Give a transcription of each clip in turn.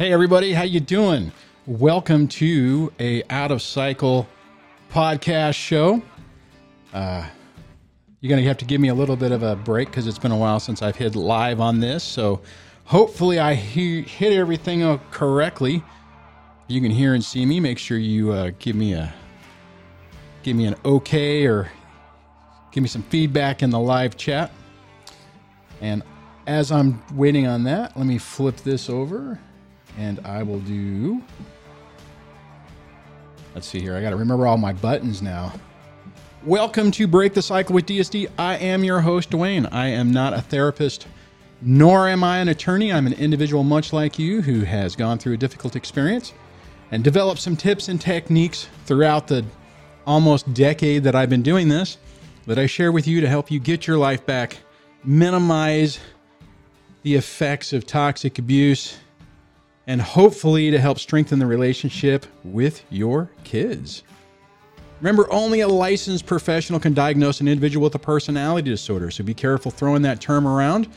Hey everybody, how you doing? Welcome to a out of cycle podcast show. Uh, you're gonna have to give me a little bit of a break because it's been a while since I've hit live on this. So hopefully I he- hit everything correctly. You can hear and see me. Make sure you uh, give me a give me an okay or give me some feedback in the live chat. And as I'm waiting on that, let me flip this over and I will do. Let's see here. I got to remember all my buttons now. Welcome to Break the Cycle with DSD. I am your host, Dwayne. I am not a therapist, nor am I an attorney. I'm an individual much like you who has gone through a difficult experience and developed some tips and techniques throughout the almost decade that I've been doing this that I share with you to help you get your life back, minimize the effects of toxic abuse, and hopefully to help strengthen the relationship with your kids. Remember, only a licensed professional can diagnose an individual with a personality disorder, so be careful throwing that term around.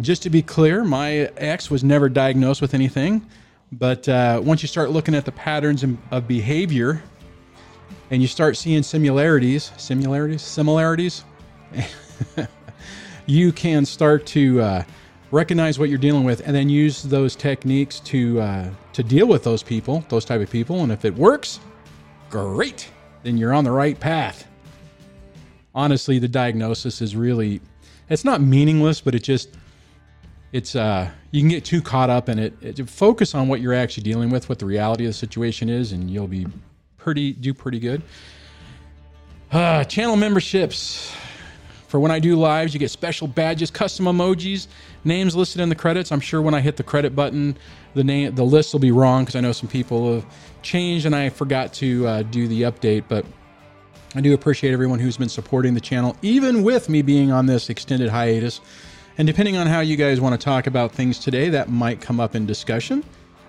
Just to be clear, my ex was never diagnosed with anything, but uh, once you start looking at the patterns of behavior and you start seeing similarities, similarities, similarities, you can start to uh, recognize what you're dealing with, and then use those techniques to uh, to deal with those people, those type of people. And if it works, great, then you're on the right path. Honestly, the diagnosis is really it's not meaningless, but it just it's uh you can get too caught up in it. it. Focus on what you're actually dealing with, what the reality of the situation is, and you'll be pretty do pretty good. Uh, channel memberships. For when I do lives, you get special badges, custom emojis, names listed in the credits. I'm sure when I hit the credit button, the name, the list will be wrong because I know some people have changed and I forgot to uh, do the update. But I do appreciate everyone who's been supporting the channel, even with me being on this extended hiatus. And depending on how you guys want to talk about things today, that might come up in discussion.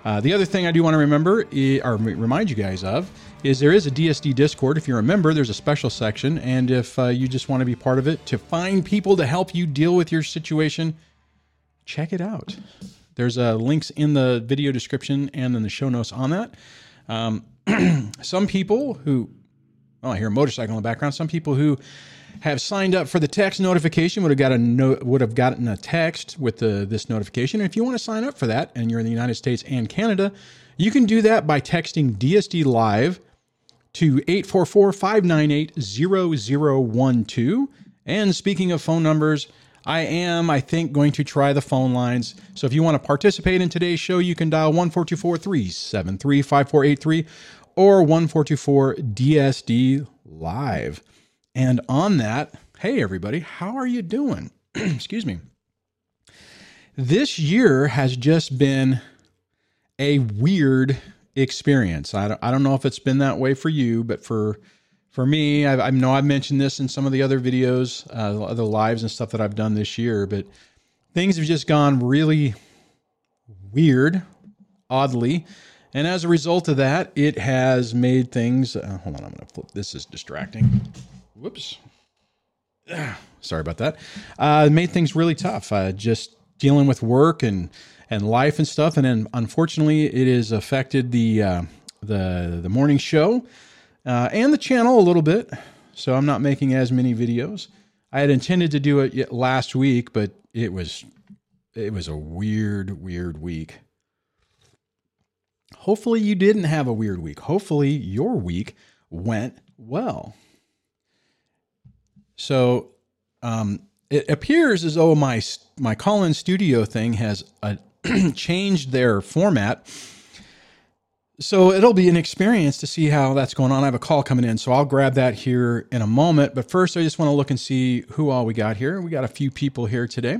Uh, the other thing I do want to remember, or remind you guys of, is there is a DSD Discord. If you're a member, there's a special section. And if uh, you just want to be part of it to find people to help you deal with your situation, check it out. There's uh, links in the video description and in the show notes on that. Um, some people who, oh, I hear a motorcycle in the background. Some people who have signed up for the text notification would have got a no, would have gotten a text with the, this notification. And if you want to sign up for that, and you're in the United States and Canada, you can do that by texting DSD Live to 844 598 0012. And speaking of phone numbers, I am, I think, going to try the phone lines. So if you want to participate in today's show, you can dial 1424 373 5483 or 1424 DSD Live. And on that, hey, everybody, how are you doing? Excuse me. This year has just been a weird experience. I don't, I don't know if it's been that way for you, but for for me, I, I know I've mentioned this in some of the other videos, uh, other lives and stuff that I've done this year, but things have just gone really weird, oddly. And as a result of that, it has made things. Uh, hold on, I'm going to flip. This is distracting. Whoops. Sorry about that. Uh, made things really tough. Uh, just dealing with work and and life and stuff, and then unfortunately, it has affected the uh, the the morning show uh, and the channel a little bit. So I'm not making as many videos. I had intended to do it last week, but it was it was a weird, weird week. Hopefully, you didn't have a weird week. Hopefully, your week went well. So, um, it appears as though my my call-in studio thing has uh, changed their format so it'll be an experience to see how that's going on. I have a call coming in, so I'll grab that here in a moment. But first, I just want to look and see who all we got here. We got a few people here today.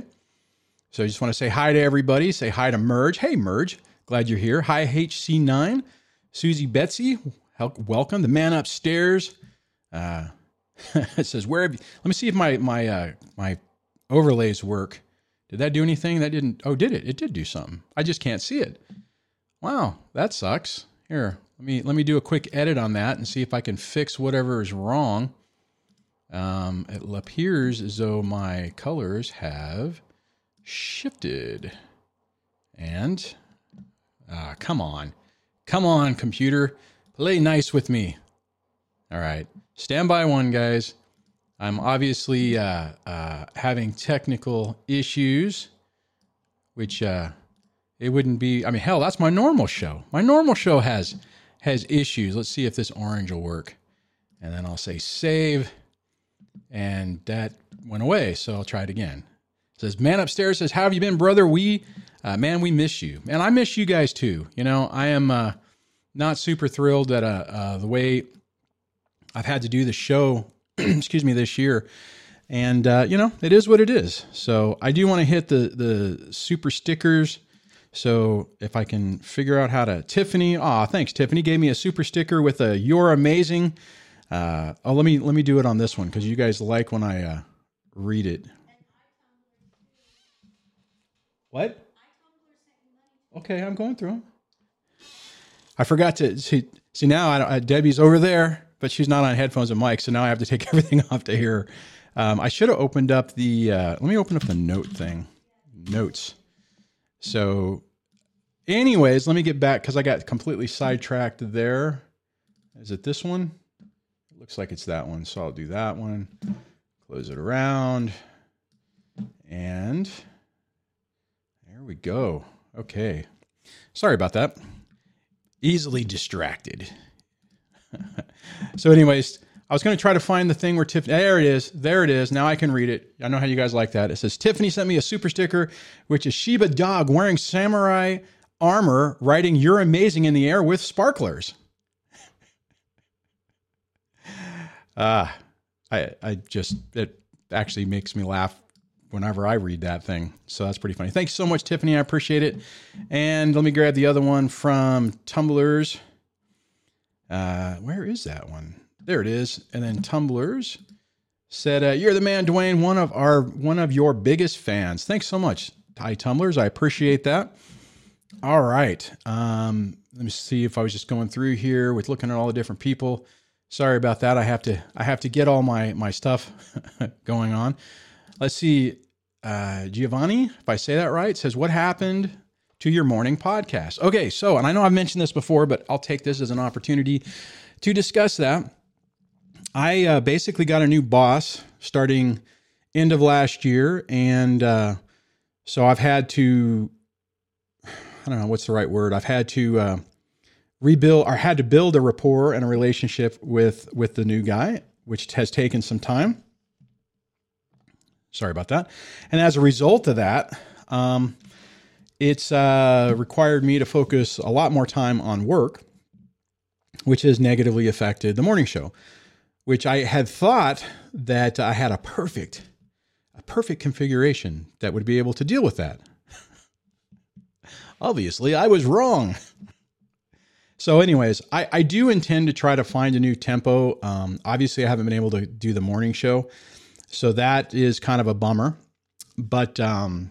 So I just want to say hi to everybody. Say hi to Merge. Hey, Merge. Glad you're here. Hi, HC9. Susie Betsy. Welcome. The man upstairs. Uh, it says, where have you? Let me see if my, my, uh, my overlays work. Did that do anything? That didn't. Oh, did it? It did do something. I just can't see it. Wow, that sucks. Here, let me let me do a quick edit on that and see if I can fix whatever is wrong. Um, it appears as though my colors have shifted, and Ah, come on. Come on, computer. Play nice with me. All right. Stand by one, guys. I'm obviously uh, uh, having technical issues, which uh, it wouldn't be. I mean, hell, that's my normal show. My normal show has has issues. Let's see if this orange will work. And then I'll say save. And that went away. So I'll try it again. It says, man upstairs says, How have you been, brother? We, uh, man, we miss you. And I miss you guys too. You know, I am uh, not super thrilled that uh, the way I've had to do the show, excuse me, this year. And, uh, you know, it is what it is. So I do want to hit the, the super stickers so if I can figure out how to, Tiffany, ah, thanks. Tiffany gave me a super sticker with a "You're amazing." Uh, oh, let me let me do it on this one because you guys like when I uh, read it. What? Okay, I'm going through them. I forgot to see. See now, I, I, Debbie's over there, but she's not on headphones and mic, so now I have to take everything off to hear. Um, I should have opened up the. Uh, let me open up the note thing. Notes. So, anyways, let me get back because I got completely sidetracked there. Is it this one? It looks like it's that one. So I'll do that one. Close it around. And there we go. Okay. Sorry about that. Easily distracted. so, anyways, I was going to try to find the thing where Tiffany, there it is. There it is. Now I can read it. I know how you guys like that. It says, Tiffany sent me a super sticker, which is Shiba Dog wearing samurai armor, writing, You're amazing in the air with sparklers. Ah, uh, I, I just, it actually makes me laugh whenever I read that thing. So that's pretty funny. Thanks so much, Tiffany. I appreciate it. And let me grab the other one from Tumblers. Uh, where is that one? There it is. And then Tumblers said, uh, "You're the man, Dwayne. One of our one of your biggest fans. Thanks so much, Hi Tumblers. I appreciate that. All right. Um, let me see if I was just going through here with looking at all the different people. Sorry about that. I have to I have to get all my my stuff going on. Let's see. Uh, Giovanni, if I say that right, says, "What happened to your morning podcast?" Okay, so and I know I've mentioned this before, but I'll take this as an opportunity to discuss that. I uh, basically got a new boss starting end of last year, and uh, so I've had to I don't know what's the right word. I've had to uh, rebuild or had to build a rapport and a relationship with with the new guy, which has taken some time. Sorry about that. And as a result of that, um, it's uh, required me to focus a lot more time on work, which has negatively affected the morning show which I had thought that I had a perfect, a perfect configuration that would be able to deal with that. Obviously, I was wrong. So, anyways, I, I do intend to try to find a new tempo. Um, obviously, I haven't been able to do the morning show, so that is kind of a bummer. But um,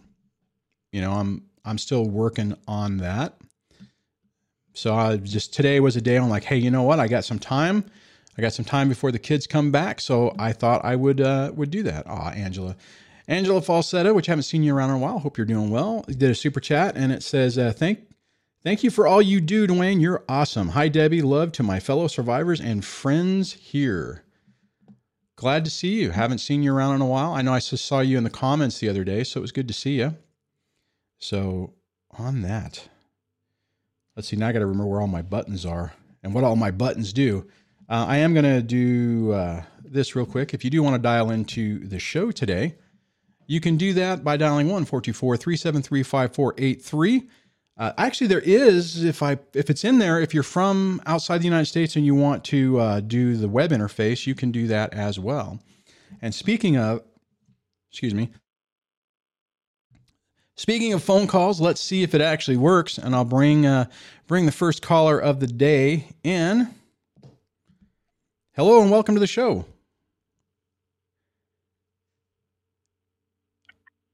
you know, I'm I'm still working on that. So I just today was a day I'm like, hey, you know what? I got some time. I got some time before the kids come back, so I thought I would uh, would do that. Ah, Angela. Angela Falsetto, which I haven't seen you around in a while. Hope you're doing well. Did a super chat and it says, uh, "Thank, thank you for all you do, Dwayne. You're awesome. Hi, Debbie. Love to my fellow survivors and friends here. Glad to see you. Haven't seen you around in a while. I know I saw you in the comments the other day, so it was good to see you. So on that, let's see. Now I got to remember where all my buttons are and what all my buttons do. Uh, I am going to do uh, this real quick. If you do want to dial into the show today, you can do that by dialing 1 424 373 5483. Uh, actually, there is if I if it's in there. If you're from outside the United States and you want to uh, do the web interface, you can do that as well. And speaking of, excuse me. Speaking of phone calls, let's see if it actually works, and I'll bring uh, bring the first caller of the day in. Hello and welcome to the show.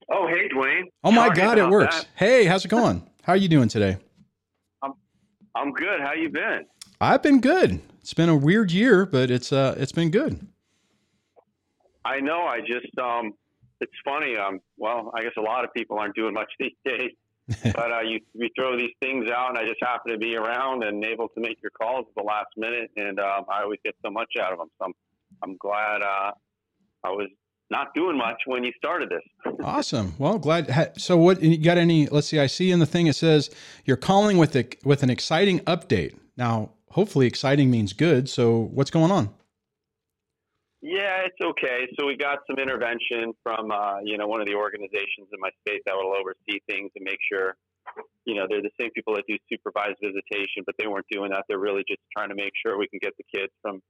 Oh, hey, Dwayne. Oh my Sorry God, it works. That. Hey, how's it going? How are you doing today? I'm I'm good. How you been? I've been good. It's been a weird year, but it's uh it's been good. I know. I just um, it's funny. Um, well, I guess a lot of people aren't doing much these days. but uh, you you throw these things out, and I just happen to be around and able to make your calls at the last minute, and um, I always get so much out of them. So I'm I'm glad uh, I was not doing much when you started this. awesome. Well, glad. So, what you got? Any? Let's see. I see in the thing it says you're calling with a with an exciting update. Now, hopefully, exciting means good. So, what's going on? Yeah, it's okay. So we got some intervention from uh, you know one of the organizations in my state that will oversee things and make sure you know they're the same people that do supervised visitation, but they weren't doing that. They're really just trying to make sure we can get the kids from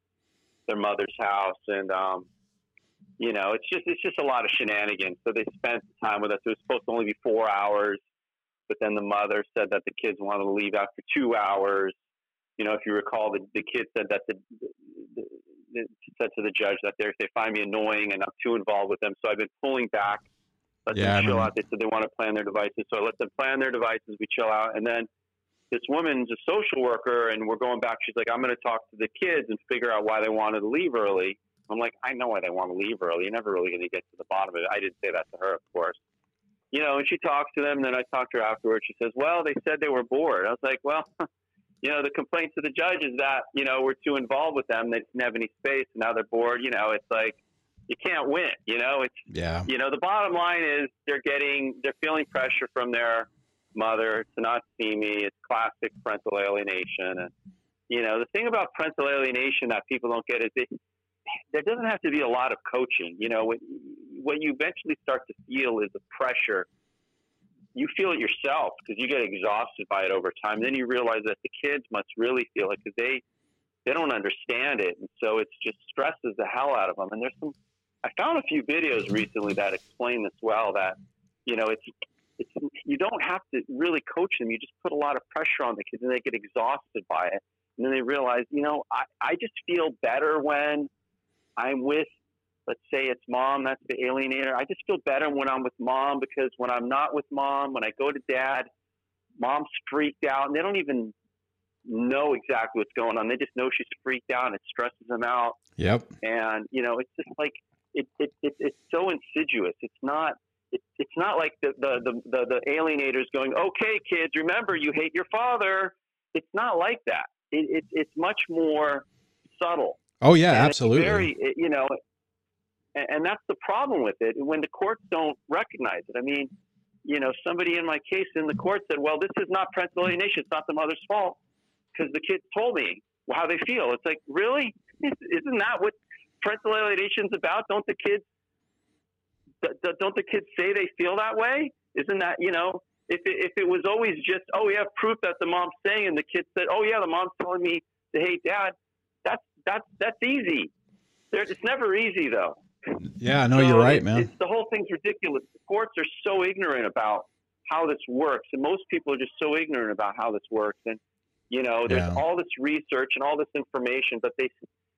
their mother's house and um, you know, it's just it's just a lot of shenanigans. So they spent time with us. It was supposed to only be four hours, but then the mother said that the kids wanted to leave after two hours. You know, if you recall, the, the kid said that the, said to the judge that they they find me annoying and I'm too involved with them. So I've been pulling back. Let yeah, them chill out. They said they want to plan their devices, so I let them plan their devices. We chill out, and then this woman's a social worker, and we're going back. She's like, I'm going to talk to the kids and figure out why they wanted to leave early. I'm like, I know why they want to leave early. You're never really going to get to the bottom of it. I didn't say that to her, of course. You know, and she talks to them. And then I talked to her afterwards. She says, well, they said they were bored. I was like, well, you know, the complaint to the judge is that, you know, we're too involved with them. They didn't have any space. And now they're bored. You know, it's like, you can't win, you know, it's, yeah, you know, the bottom line is they're getting, they're feeling pressure from their mother to not see me. It's classic parental alienation. And, you know, the thing about parental alienation that people don't get is they, there doesn't have to be a lot of coaching. You know, what, what you eventually start to feel is the pressure. You feel it yourself because you get exhausted by it over time. Then you realize that the kids must really feel it because they they don't understand it, and so it's just stresses the hell out of them. And there's some. I found a few videos recently that explain this well. That you know, it's it's you don't have to really coach them. You just put a lot of pressure on the kids, and they get exhausted by it. And then they realize, you know, I, I just feel better when I'm with, let's say it's mom, that's the alienator. I just feel better when I'm with mom because when I'm not with mom, when I go to dad, mom's freaked out and they don't even know exactly what's going on. They just know she's freaked out and it stresses them out. Yep. And, you know, it's just like, it, it, it it's so insidious. It's not, it, it's not like the, the, the, the, the alienators going, okay, kids, remember you hate your father. It's not like that. It, it, it's much more subtle. Oh yeah, and absolutely. Very, you know, and, and that's the problem with it. When the courts don't recognize it, I mean, you know, somebody in my case in the court said, "Well, this is not parental alienation. It's not the mother's fault because the kids told me how they feel." It's like, really? Isn't that what parental alienation is about? Don't the kids don't the kids say they feel that way? Isn't that you know? If it, if it was always just, oh, we have proof that the mom's saying, and the kid said, oh yeah, the mom's telling me to hate dad, that's that's that's easy. There, it's never easy though. Yeah, no, so you're right, man. the whole thing's ridiculous. The courts are so ignorant about how this works, and most people are just so ignorant about how this works. And you know, there's yeah. all this research and all this information, but they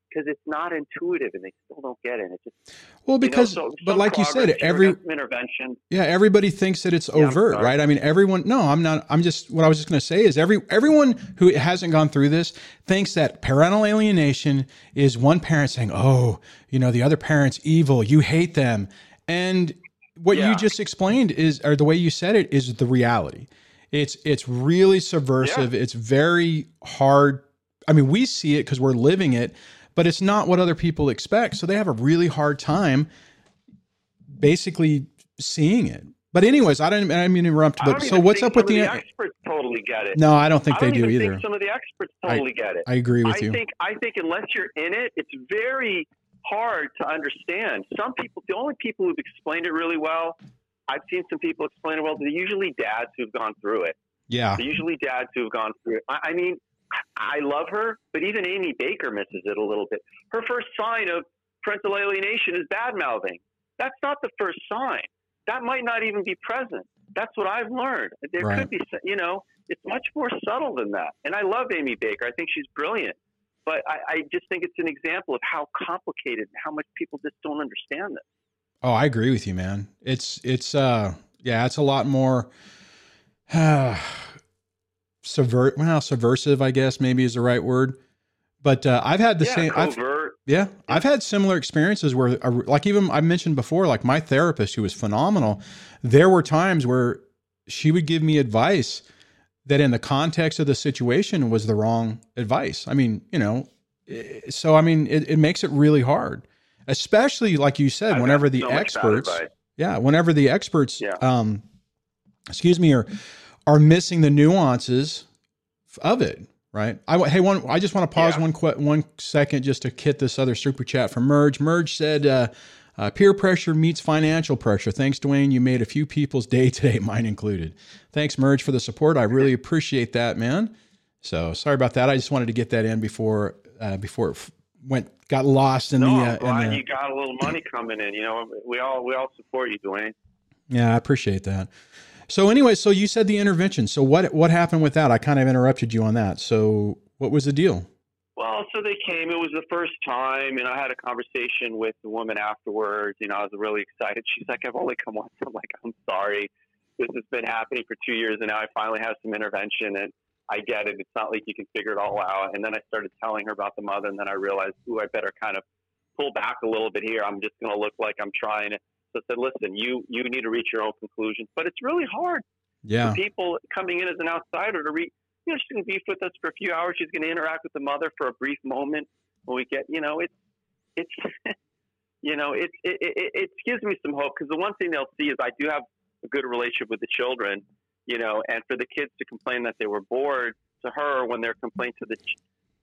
because it's not intuitive and they still don't get it. It just well because you know, so but like you said, every intervention. Yeah, everybody thinks that it's overt, yeah, right? I mean, everyone. No, I'm not. I'm just what I was just going to say is every everyone who hasn't gone through this thinks that parental alienation is one parent saying, "Oh, you know, the other parent's evil. You hate them," and what yeah. you just explained is, or the way you said it, is the reality. It's it's really subversive. Yeah. It's very hard. I mean, we see it because we're living it, but it's not what other people expect. So they have a really hard time basically seeing it. But anyways, I didn't, I didn't mean to interrupt. But so what's up with the, the, experts? Totally get it. No, I don't think I don't they do either. some of the experts totally I, get it. I agree with I you. Think I think unless you're in it, it's very hard to understand. Some people, the only people who've explained it really well, I've seen some people explain it well. They're usually dads who've gone through it. Yeah, they're usually dads who've gone through it. I, I mean, I love her, but even Amy Baker misses it a little bit. Her first sign of parental alienation is bad mouthing. That's not the first sign. That might not even be present. That's what I've learned. There right. could be, you know, it's much more subtle than that. And I love Amy Baker. I think she's brilliant. But I, I just think it's an example of how complicated and how much people just don't understand this. Oh, I agree with you, man. It's it's uh yeah, it's a lot more subvert well subversive i guess maybe is the right word but uh, i've had the yeah, same covert. I've, yeah i've had similar experiences where uh, like even i mentioned before like my therapist who was phenomenal there were times where she would give me advice that in the context of the situation was the wrong advice. I mean, you know, so I mean, it, it makes it really hard, especially like you said, I've whenever the so experts, yeah, whenever the experts, Yeah. um, excuse me, are are missing the nuances of it. Right. I hey one. I just want to pause Yeah. one que- one second just to hit this other super chat from Merge. Merge said, uh, uh, "Peer pressure meets financial pressure." Thanks, Dwayne. You made a few people's day today, mine included. Thanks, Merge, for the support. I really appreciate that, man. So sorry about that. I just wanted to get that in before uh, before it f- went got lost in No, the. I'm Uh, in glad the you got a little money coming in. You know, we all we all support you, Dwayne. Yeah, I appreciate that. So anyway, so you said the intervention. So what what happened with that? I kind of interrupted you on that. So what was the deal? Well, so they came. It was the first time, and I had a conversation with the woman afterwards. You know, I was really excited. She's like, "I've only come once." I'm like, "I'm sorry. This has been happening for two years, and now I finally have some intervention." And I get it. It's not like you can figure it all out. And then I started telling her about the mother, and then I realized, "Ooh, I better kind of pull back a little bit here. I'm just going to look like I'm trying it." So I said, "Listen, you you need to reach your own conclusions, but it's really hard Yeah, for people coming in as an outsider to read. You know, she's going to beef with us for a few hours. She's going to interact with the mother for a brief moment. When we get, you know, it's it's you know, it it, it, it gives me some hope because the one thing they'll see is I do have a good relationship with the children, you know, and for the kids to complain that they were bored to her when their complaint to the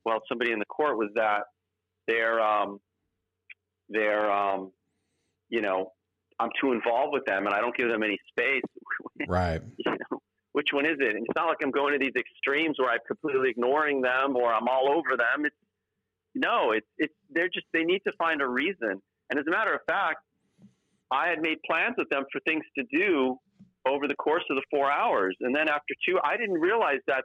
well somebody in the court was that they're um they're um you know I'm too involved with them and I don't give them any space right. you know, which one is it? And it's not like I'm going to these extremes where I'm completely ignoring them or I'm all over them. It's no, it's it's they're just they need to find a reason. And as a matter of fact, I had made plans with them for things to do over the course of the four hours. And then after two, I didn't realize that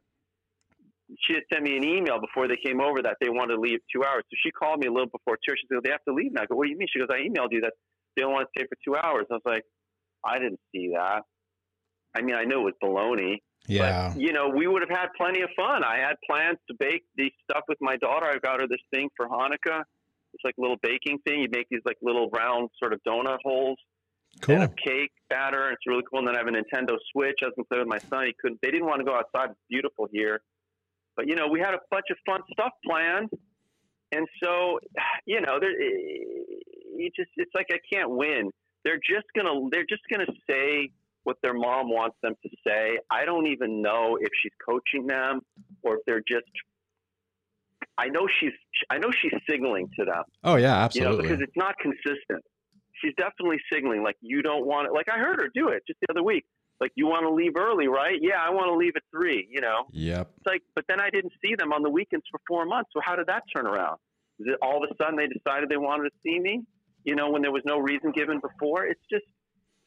she had sent me an email before they came over that they wanted to leave two hours. So she called me a little before two. She said, they have to leave now. I go, what do you mean? She goes, I emailed you that they don't want to stay for two hours. I was like, I didn't see that. I mean, I knew it was baloney. Yeah. But, you know, we would have had plenty of fun. I had plans to bake these stuff with my daughter. I got her this thing for Hanukkah. It's like a little baking thing. You make these like little round sort of donut holes Cool. and a cake batter. It's really cool. And then I have a Nintendo Switch. I was going to play with my son. He couldn't. They didn't want to go outside. It's beautiful here. But you know, we had a bunch of fun stuff planned. And so, you know, there, you just it's like I can't win. They're just gonna they're just gonna say what their mom wants them to say. I don't even know if she's coaching them or if they're just. I know she's I know she's signaling to them Oh yeah, you know, absolutely. because it's not consistent. She's definitely signaling like you don't want it. Like I heard her do it just the other week. Like you want to leave early, right? Yeah, I want to leave at three. You know, yep. it's like, but then I didn't see them on the weekends for four months. So how did that turn around? Is it all of a sudden they decided they wanted to see me? You know, when there was no reason given before. It's just,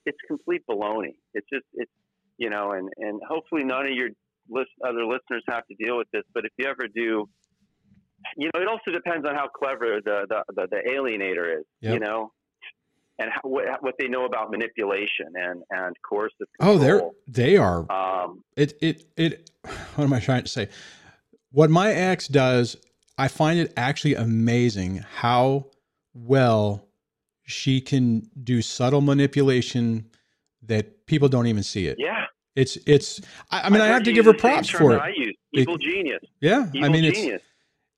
it's complete baloney. It's just, it's, you know, and and hopefully none of your list, other listeners have to deal with this. But if you ever do, you know, it also depends on how clever the the, the, the alienator is. You know. And how, what, what they know about manipulation and, and coercive Oh, they're they are um, it it it what am i trying to say what my ex does i find it actually amazing how well she can do subtle manipulation that people don't even see it yeah. it's it's i, I mean i, heard have to give her props for it I use It- evil genius. yeah Evil i mean it's genius.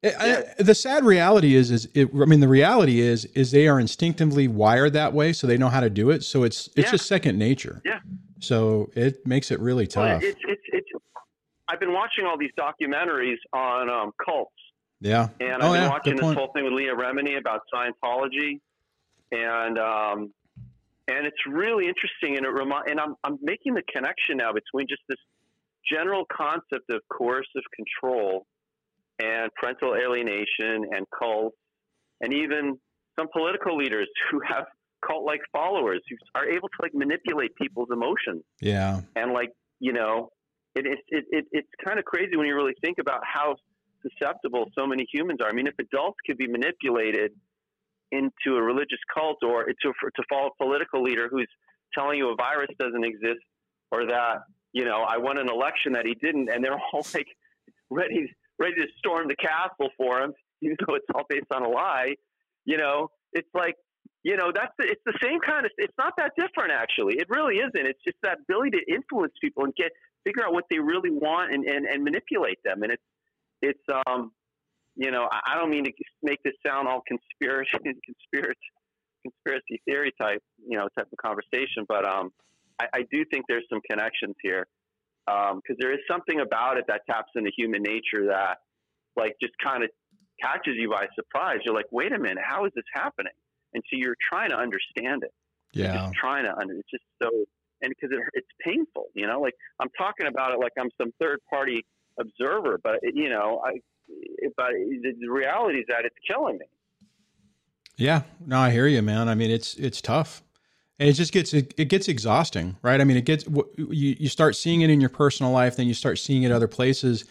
Yeah. I, the sad reality is is it, i mean the reality is is they are instinctively wired that way so they know how to do it so it's it's Yeah. just second nature Yeah. so it makes it really Well, tough it's, it's, it's, I've been watching all these documentaries on um, cults, yeah and I've oh been yeah watching this whole thing with Leah Remini about Scientology, and um, and it's really interesting. And it remi- and I'm I'm making the connection now between just this general concept of coercive control and parental alienation and cults, and even some political leaders who have cult-like followers who are able to like manipulate people's emotions yeah and like you know it, it, it, it it's kind of crazy when you really think about how susceptible so many humans are i mean if adults could be manipulated into a religious cult or to, to follow a political leader who's telling you a virus doesn't exist or that you know i won an election that he didn't and they're all like ready ready to storm the castle for him even though it's all based on a lie you know it's like you know, that's it's the same kind of. It's not that different, actually. It really isn't. It's just that ability to influence people and get figure out what they really want and, and, and manipulate them. And it's it's um, you know, I don't mean to make this sound all conspiracy conspiracy conspiracy theory type, you know, type of conversation, but um, I, I do think there's some connections here because um, there is something about it that taps into human nature that, like, just kind of catches you by surprise. You're like, wait a minute, how is this happening? And so you're trying to understand it. Yeah. You're just trying to under. It's just so, and because it, it's painful, you know. Like I'm talking about it like I'm some third party observer, but it, you know, I, but the reality is that it's killing me. Yeah, no, I hear you, man. I mean, it's it's tough, and it just gets it, it gets exhausting, right? I mean, it gets you you start seeing it in your personal life, then you start seeing it other places,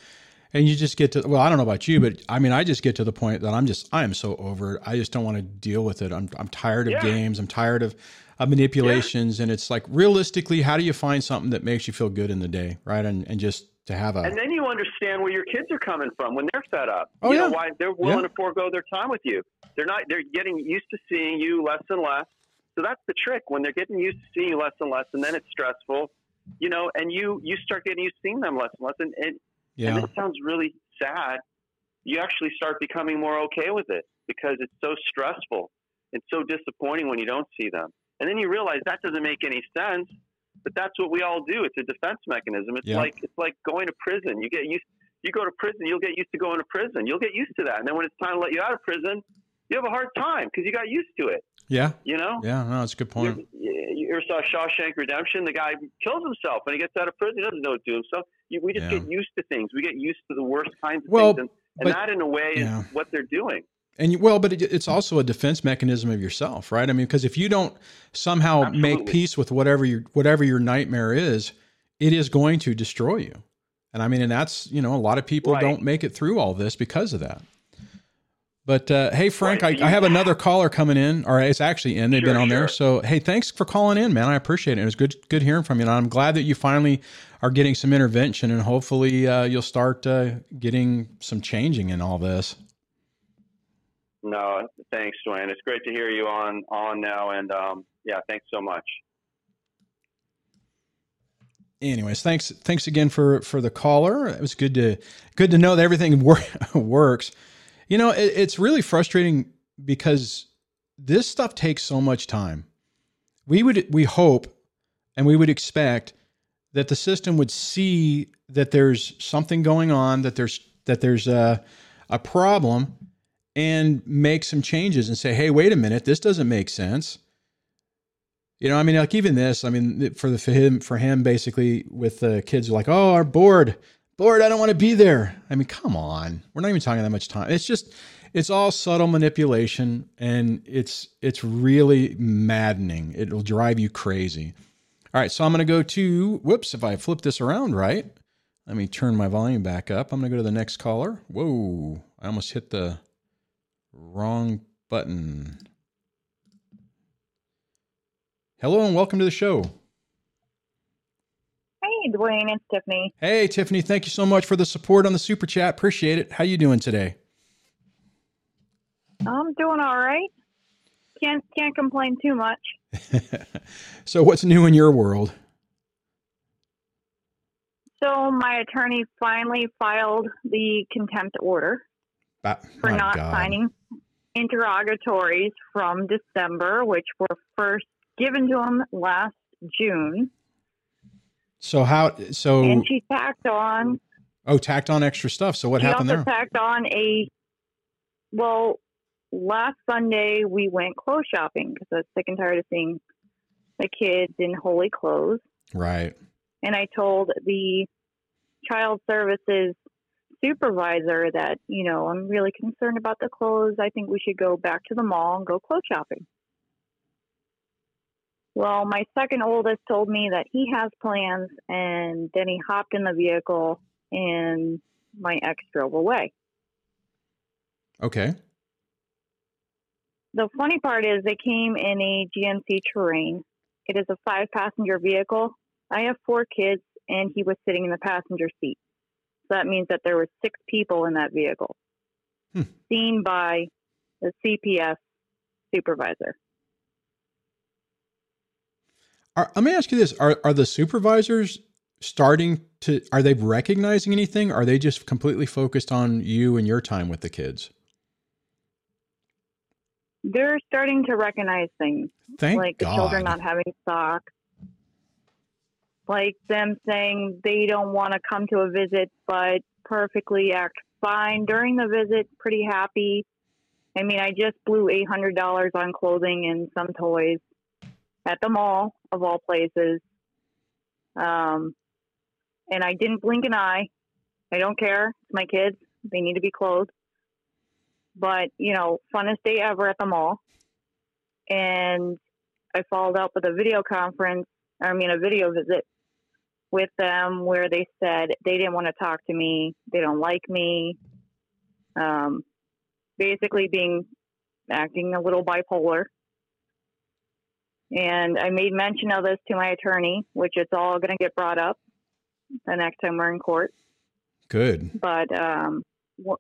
and you just get to well, I don't know about you, but I mean, I just get to the point that I'm just I am so over it. I just don't want to deal with it. I'm I'm tired of yeah. games. I'm tired of, of manipulations, yeah. and it's like realistically, how do you find something that makes you feel good in the day, right? And and just to have a and then you understand where your kids are coming from when they're fed up. Oh, you yeah. know why they're willing yeah. to forego their time with you. They're not. They're getting used to seeing you less and less. So that's the trick. When they're getting used to seeing you less and less, and then it's stressful, you know, and you you start getting used to seeing them less and less, and, and, yeah. and it sounds really sad. You actually start becoming more okay with it because it's so stressful and so disappointing when you don't see them. And then you realize that doesn't make any sense but that's what we all do. It's a defense mechanism. It's yeah. like it's like going to prison. You get used. You go to prison, you'll get used to going to prison. You'll get used to that, and then when it's time to let you out of prison, you have a hard time because you got used to it. Yeah. You know. Yeah. No, that's a good point. You, ever saw Shawshank Redemption? The guy kills himself when he gets out of prison. He doesn't know what to do himself. You, we just yeah. get used to things. We get used to the worst kinds of well, things, and, and but, that, in a way, yeah. is what they're doing. And you, well, but it, it's also a defense mechanism of yourself, right? I mean, because if you don't somehow Absolutely. make peace with whatever your whatever your nightmare is, it is going to destroy you. And I mean, and that's you know, a lot of people right. don't make it through all this because of that. But uh, hey, Frank, right. I, I, have another caller coming in, or it's actually in. They've sure, been on sure. there. So hey, thanks for calling in, man. I appreciate it. It was good, good hearing from you. And I'm glad that you finally are getting some intervention, and hopefully uh, you'll start uh, getting some changing in all this. No, thanks, Dwayne. It's great to hear you on on now, and um, yeah, thanks so much. Anyways, thanks thanks again for for the caller. It was good to good to know that everything wor- works. You know, it, it's really frustrating because this stuff takes so much time. We would we hope and we would expect that the system would see that there's something going on, that there's that there's a a problem and make some changes and say, hey, wait a minute, this doesn't make sense. You know, I mean, like even this, I mean, for the for him, for him, basically with the kids like, oh, are bored, bored, I don't want to be there. I mean, come on, we're not even talking that much time. It's just, it's all subtle manipulation, and it's it's really maddening. It'll drive you crazy. All right, so I'm to go to whoops. If I flip this around right, let me turn my volume back up. I'm to go to the next caller. Whoa, I almost hit the Wrong button. Hello and welcome to the show. Hey, Dwayne, it's Tiffany. Hey, Tiffany, thank you so much for the support on the super chat. Appreciate it. How you doing today? I'm doing all right. Can't can't complain too much. so, what's new in your world? So, my attorney finally filed the contempt order for not God. signing interrogatories from December, which were first given to him last June. So how? So and she tacked on. Oh, tacked on extra stuff. So what happened there? tacked on a. Well, last Sunday we went clothes shopping because I was sick and tired of seeing the kids in holey clothes. Right. And I told the child services supervisor that, you know, I'm really concerned about the clothes. I think we should go back to the mall and go clothes shopping. Well, my second oldest told me that he has plans, and then he hopped in the vehicle, and my ex drove away. Okay. The funny part is they came in a GMC Terrain. It is a five passenger vehicle. I have four kids, and he was sitting in the passenger seat. That means that there were six people in that vehicle, Hmm. seen by the CPS supervisor. Are, let me ask you this: Are are the supervisors starting to? Are they recognizing anything? Are they just completely focused on you and your time with the kids? They're starting to recognize things, Thank like the children not having socks, like them saying they don't want to come to a visit, but perfectly act fine during the visit, pretty happy. I mean, I just blew eight hundred dollars on clothing and some toys at the mall of all places. Um, and I didn't blink an eye. I don't care. It's my kids. They need to be clothed. But, you know, funnest day ever at the mall. And I followed up with a video conference, I mean, a video visit with them where they said they didn't want to talk to me. They don't like me. Um, basically being acting a little bipolar. And I made mention of this to my attorney, which it's all going to get brought up the next time we're in court. Good. But um, w-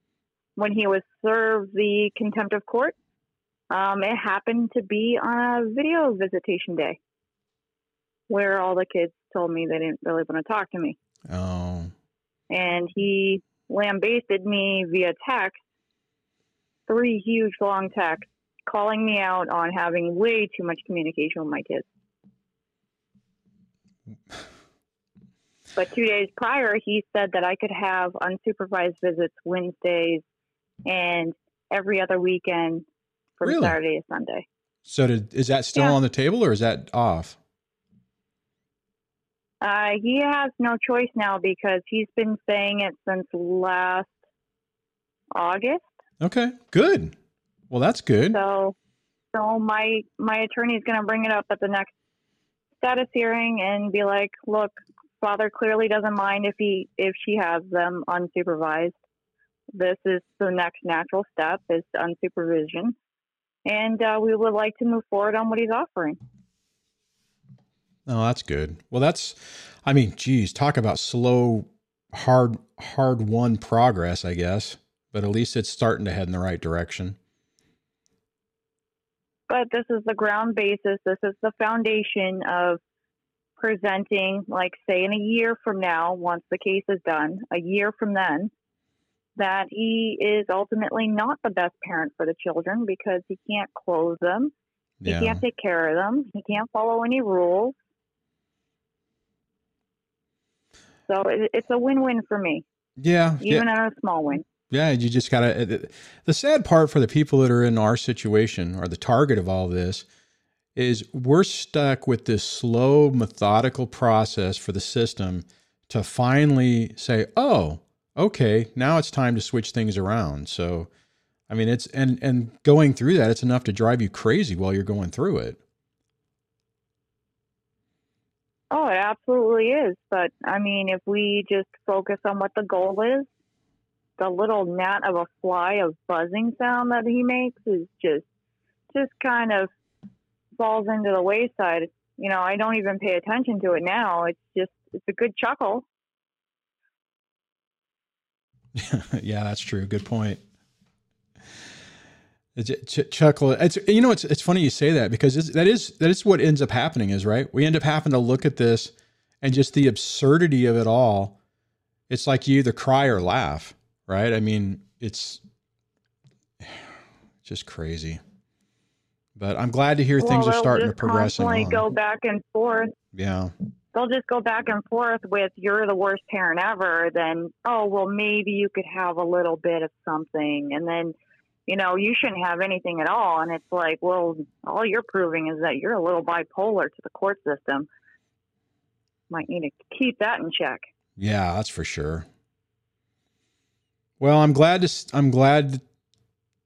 when he was served the contempt of court, um, it happened to be on a video visitation day where all the kids told me they didn't really want to talk to me. Oh, And he lambasted me via text, three huge long texts, calling me out on having way too much communication with my kids. But two days prior, he said that I could have unsupervised visits Wednesdays and every other weekend from Really? Saturday to Sunday. so did, is that still Yeah. on the table or is that off? Uh, he has no choice now because he's been saying it since last August. Okay, good. Well, that's good. So, so my my attorney is going to bring it up at the next status hearing and be like, "Look, father clearly doesn't mind if he if she has them unsupervised. This is the next natural step is unsupervision, and uh, we would like to move forward on what he's offering." Oh, that's good. Well, that's, I mean, geez, talk about slow, hard, hard won progress, I guess. But at least it's starting to head in the right direction. but this is the ground basis. This is the foundation of presenting, like, say, in a year from now, once the case is done, a year from then, that he is ultimately not the best parent for the children because he can't clothe them, he Yeah. can't take care of them, he can't follow any rules. So it, it's a win-win for me, Yeah. yeah. even a small win. Yeah, you just gotta. Uh, the sad part for the people that are in our situation, or the target of all this, is we're stuck with this slow, methodical process for the system to finally say, "Oh, okay, now it's time to switch things around." So, I mean, it's and and going through that, it's enough to drive you crazy while you're going through it. Oh, it absolutely is. But I mean, if we just focus on what the goal is, the little gnat of a fly of buzzing sound that he makes is just, just kind of falls into the wayside. You know, I don't even pay attention to it now. It's just, it's a good chuckle. yeah, that's true. Good point. It's, uh, ch- chuckle. It's you know it's it's funny you say that because it's, that is that is what ends up happening is right. We end up having to look at this and just the absurdity of it all. It's like you either cry or laugh, right? I mean, it's just crazy. But I'm glad to hear things are starting to progress. constantly on. go back and forth. Yeah, They'll just go back and forth with "you're the worst parent ever." Then, oh well, maybe you could have a little bit of something, and then, you know, you shouldn't have anything at all. And it's like, well, all you're proving is that you're a little bipolar to the court system. Might need to keep that in check. Yeah, that's for sure. Well, I'm glad to I'm glad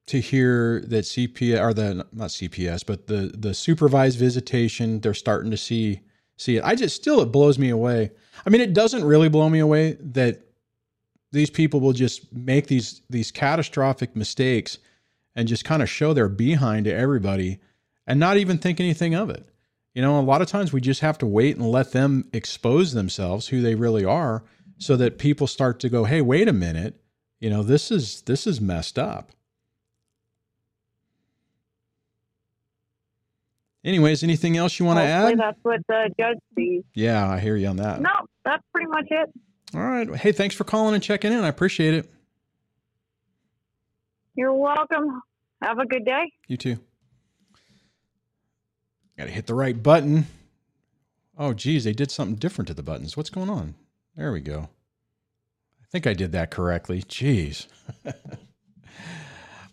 to hear that CPS or the not CPS, but the the supervised visitation they're starting to see see it. I just still it blows me away. I mean, it doesn't really blow me away that these people will just make these these catastrophic mistakes and just kind of show their behind to everybody and not even think anything of it. You know, a lot of times we just have to wait and let them expose themselves who they really are so that people start to go, "Hey, wait a minute. You know, this is this is messed up." Anyways, anything else you want to add? that's what the judge sees. Yeah, I hear you on that. No, that's pretty much it. All right. Hey, thanks for calling and checking in. I appreciate it. You're welcome. Have a good day. You too. Got to hit the right button. Oh, geez, they did something different to the buttons. What's going on? There we go. I think I did that correctly. Jeez.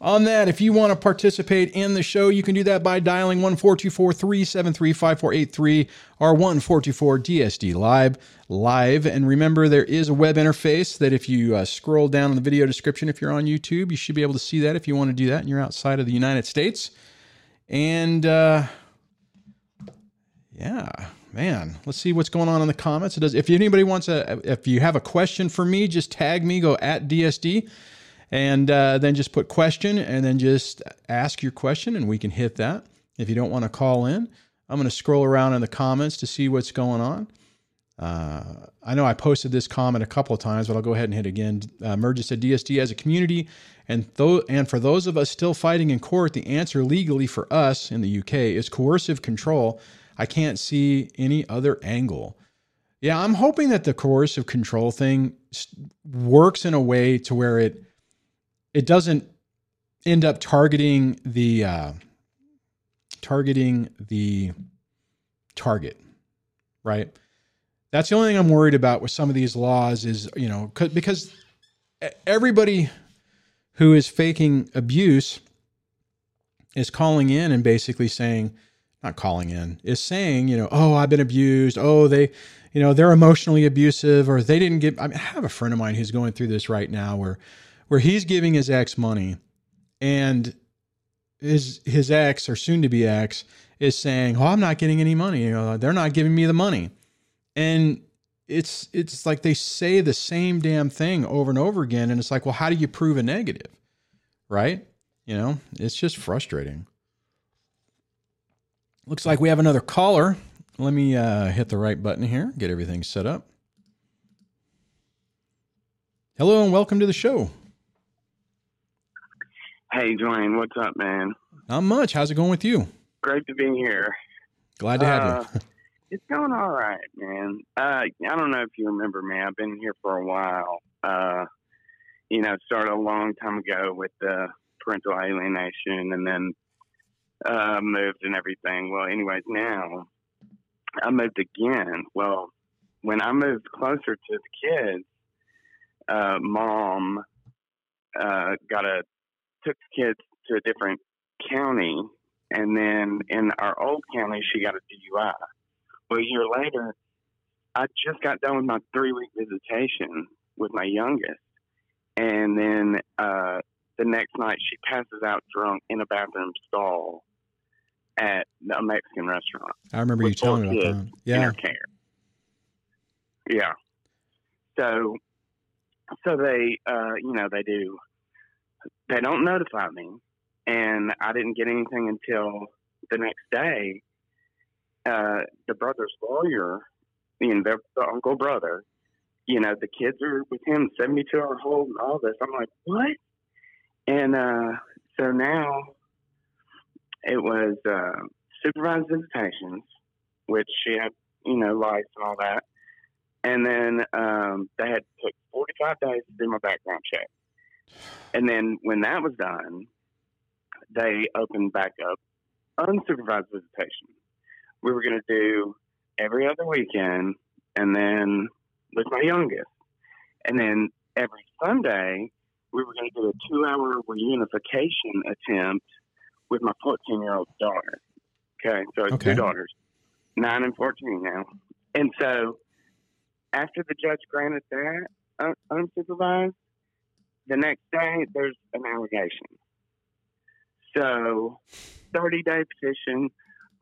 on that, if you want to participate in the show, you can do that by dialing 1424 373 5483 or 1424 DSD Live. Live. And remember, there is a web interface that if you uh, scroll down in the video description, if you're on YouTube, you should be able to see that if you want to do that and you're outside of the United States. And uh, yeah, man, let's see what's going on in the comments. It does. If anybody wants a, if you have a question for me, just tag me. Go at DSD and uh, then just put question and then just ask your question and we can hit that. If you don't want to call in, I'm going to scroll around in the comments to see what's going on. Uh, I know I posted this comment a couple of times, but I'll go ahead and hit again. Uh, Merge said DSD as a community, and though and for those of us still fighting in court, the answer legally for us in the UK is coercive control. I can't see any other angle. Yeah, I'm hoping that the coercive control thing works in a way to where it it doesn't end up targeting the uh, targeting the target, right? That's the only thing I'm worried about with some of these laws is you know because everybody who is faking abuse is calling in and basically saying not calling in is saying you know oh i've been abused oh they you know they're emotionally abusive or they didn't get i, mean, I have a friend of mine who's going through this right now where where he's giving his ex money and his his ex or soon to be ex is saying oh i'm not getting any money. They're not giving me the money. And it's it's like they say the same damn thing over and over again and it's like well how do you prove a negative? Right? You know it's just frustrating. Looks like we have another caller. Let me uh, hit the right button here get everything set up. Hello and welcome to the show hey dwayne what's up man not much how's it going with you great to be here glad to have Uh, you It's going all right, man. Uh, I don't know if you remember me. I've been here for a while. Uh, you know, started a long time ago with the parental alienation, and then uh, moved and everything. Well, anyways, now I moved again. Well, when I moved closer to the kids, uh, mom uh, got a took the kids to a different county, and then in our old county, she got a DUI. Well, a year later, I just got done with my three week visitation with my youngest. And then uh, the next night, she passes out drunk in a bathroom stall at a Mexican restaurant i remember you telling me about that in yeah her care. Yeah. So, so they, uh, you know, they do, they don't notify me. And I didn't get anything until the next day. Uh, the brother's lawyer, you know, their, the uncle brother, you know, the kids are with him 72 hour hold and all this. I'm like, what? And, uh, so now it was, uh, supervised visitations, which she had, you know, lights and all that. And then um, they had took 45 days to do my background check. And then when that was done, they opened back up unsupervised visitation. We were going to do every other weekend and then with my youngest. And then every Sunday, we were going to do a two hour reunification attempt with my 14 year old daughter. Okay, so Okay. two daughters, nine and 14 now. And so after the judge granted that un- unsupervised, the next day there's an allegation. So 30 day petition,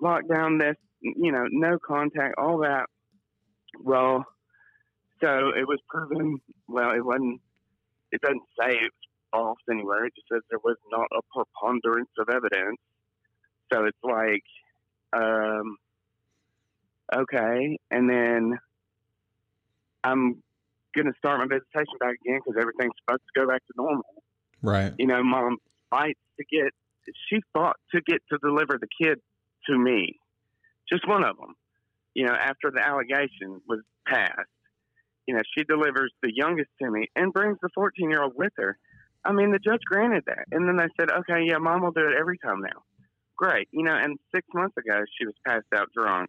lockdown, this, you know, no contact, all that. Well, so it was proven, well, it wasn't, it doesn't say it's false anywhere. It just says there was not a preponderance of evidence. So it's like, um, okay. And then I'm going to start my visitation back again because everything's supposed to go back to normal. right You know, mom fights to get, she fought to get to deliver the kid to me. just one of them. You know, after the allegation was passed, you know, she delivers the youngest to me and brings the 14 year old with her. I mean, the judge granted that. And then they said, okay, yeah, mom will do it every time now. Great. You know, and six months ago, she was passed out drunk.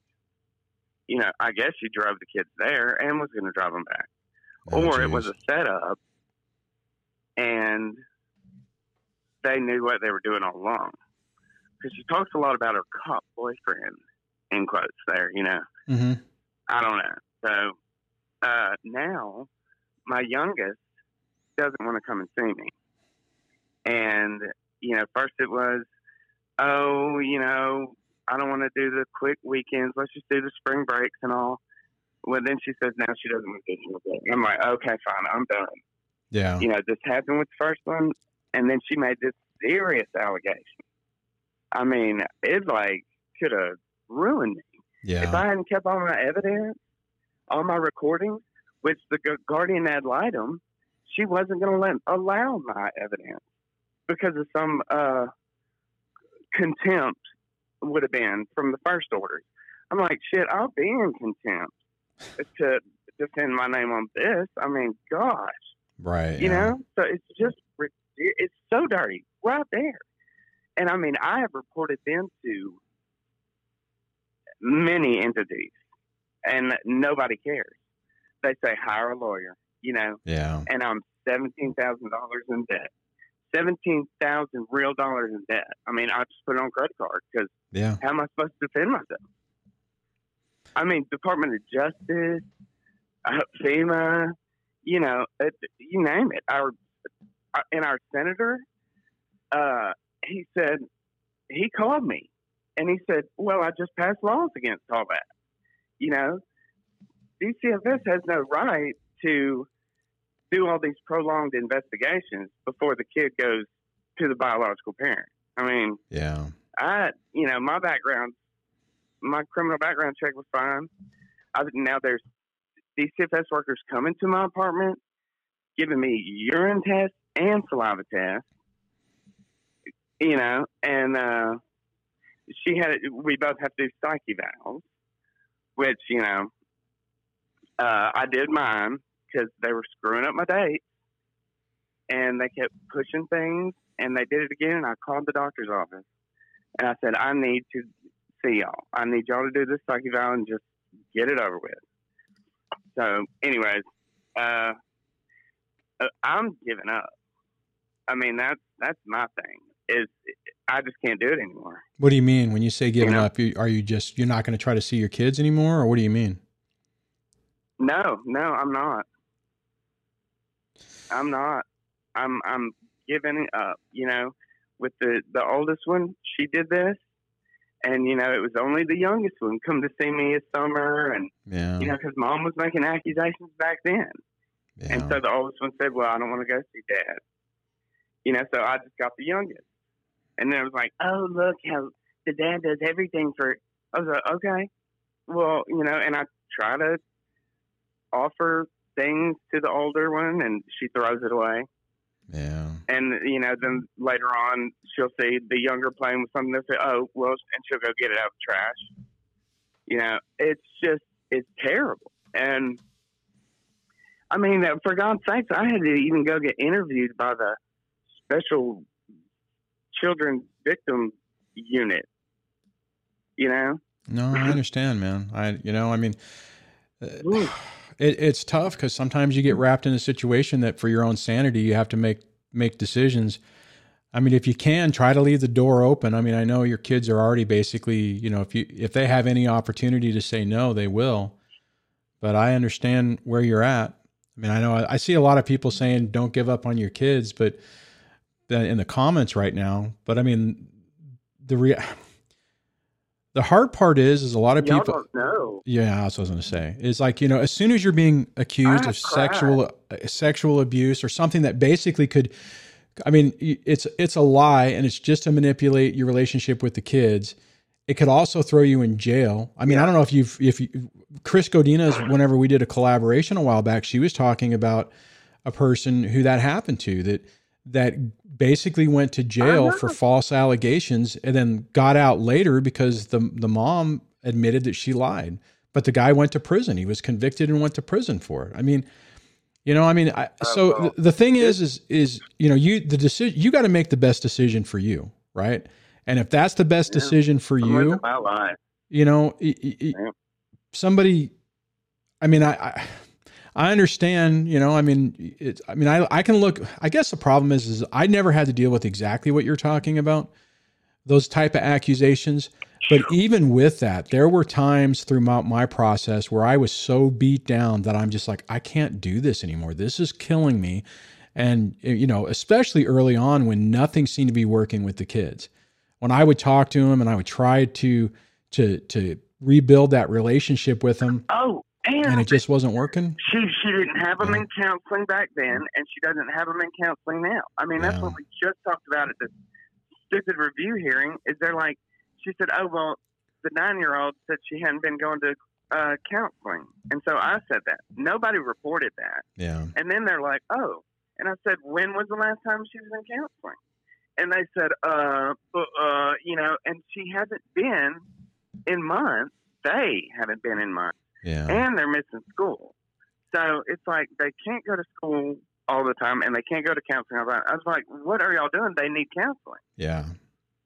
You know, I guess she drove the kids there and was going to drive them back. Oh, or it was a setup and they knew what they were doing all along. Because she talks a lot about her cop boyfriend, in quotes there, you know. Mhm. I don't know. So uh, now my youngest doesn't want to come and see me. And, you know, first it was, oh, you know, I don't want to do the quick weekends. Let's just do the spring breaks and all. Well, then she says now she doesn't want to do it. I'm like, okay, fine, I'm done. Yeah. You know, this happened with the first one, and then she made this serious allegation. I mean, it like could have ruined me. Yeah. If I hadn't kept all my evidence, all my recordings, which the guardian ad litem, she wasn't going to let allow my evidence because of some uh, contempt would have been from the first order. I'm like, shit, I'll be in contempt to defend my name on this. I mean, gosh, Right. you yeah. know. So it's just it's so dirty right there. And I mean, I have reported them to many entities, and nobody cares. They say hire a lawyer, you know, Yeah. and I'm seventeen thousand dollars in debt. Seventeen thousand real dollars in debt. I mean, I just put it on credit card because Yeah. how am I supposed to defend myself? I mean, Department of Justice, uh, FEMA, you know, it, you name it. Our uh, and our senator, uh, he said he called me and he said, "Well, I just passed laws against all that." You know, DCFS has no right to do all these prolonged investigations before the kid goes to the biological parent. I mean, Yeah. I, you know, my background, my criminal background check was fine. I, now there's DCFS workers coming to my apartment, giving me urine tests and saliva tests. You know, and uh, she had. We both have to do psych evals, which you know, uh, I did mine because they were screwing up my date, and they kept pushing things, and they did it again. And I called the doctor's office. And I said, I need to see y'all. I need y'all to do this psych eval and just get it over with. So, anyways, uh, uh, I'm giving up. I mean, that's that's my thing. Is I just can't do it anymore. What do you mean when you say giving know? up? Are you just you're not going to try to see your kids anymore, or what do you mean? No, no, I'm not. I'm not. I'm I'm giving up. You know, with the the oldest one, she did this, and you know, it was only the youngest one come to see me this summer, and Yeah. you know, because mom was making accusations back then. yeah. And so the oldest one said, Well, I don't want to go see dad. You know, so I just got the youngest. And then I was like, Oh, look how the dad does everything for. I was like, Okay. Well, you know, and I try to offer things to the older one and she throws it away. Yeah. And, you know, then later on she'll see the younger playing with something and say, Oh, well, and she'll go get it out of the trash. You know, it's just, it's terrible. And, I mean, uh, for God's sakes, I had to even go get interviewed by the special children victim unit. You know, No, I understand, man. I you know, I mean, uh. It, it's tough because sometimes you get mm-hmm. wrapped in a situation that for your own sanity you have to make make decisions. I mean, if you can try to leave the door open. I mean, I know your kids are already basically, you know, if you if they have any opportunity to say no, they will. But I understand where you're at. I mean, I know I, I see a lot of people saying don't give up on your kids, but in the comments right now. But I mean, the rea- the hard part is, is a lot of y'all people. don't know. Yeah, that's what I was going to say. It's like you know, as soon as you're being accused I of sexual uh, sexual abuse or something that basically could, I mean, it's it's a lie and it's just to manipulate your relationship with the kids. It could also throw you in jail. I mean, I don't know if you've if you, Chris Godina's whenever we did a collaboration a while back, she was talking about a person who that happened to that that basically went to jail for false allegations and then got out later because the the mom admitted that she lied. But the guy went to prison. He was convicted and went to prison for it. I mean, you know, I mean, I, so well, the, the thing is, is, is you know, you the decision you got to make the best decision for you, right? And if that's the best Yeah. decision for I'm you, my life. you know, y- y- y- Yeah. somebody. I mean, I, I I understand. You know, I mean, it's. I mean, I I can look. I guess the problem is, is I never had to deal with exactly what you're talking about, those type of accusations. But even with that, there were times throughout my process where I was so beat down that I'm just like, I can't do this anymore. This is killing me. And, you know, especially early on when nothing seemed to be working with the kids. When I would talk to them and I would try to, to, to rebuild that relationship with them Oh, and and it just wasn't working. she she didn't have them Yeah. in counseling back then, and she doesn't have them in counseling now. I mean, that's Yeah. what we just talked about at this stupid review hearing. Is they're like, she said, oh well, the nine year old said she hadn't been going to uh, counseling, and so I said that nobody reported that, Yeah. and then they're like, oh, and I said, when was the last time she was in counseling? And they said, uh, but, uh, you know, and she hasn't been in months. They haven't been in months Yeah. and they're missing school. So it's like they can't go to school all the time and they can't go to counseling. all the time. I was like, what are y'all doing? They need counseling. Yeah.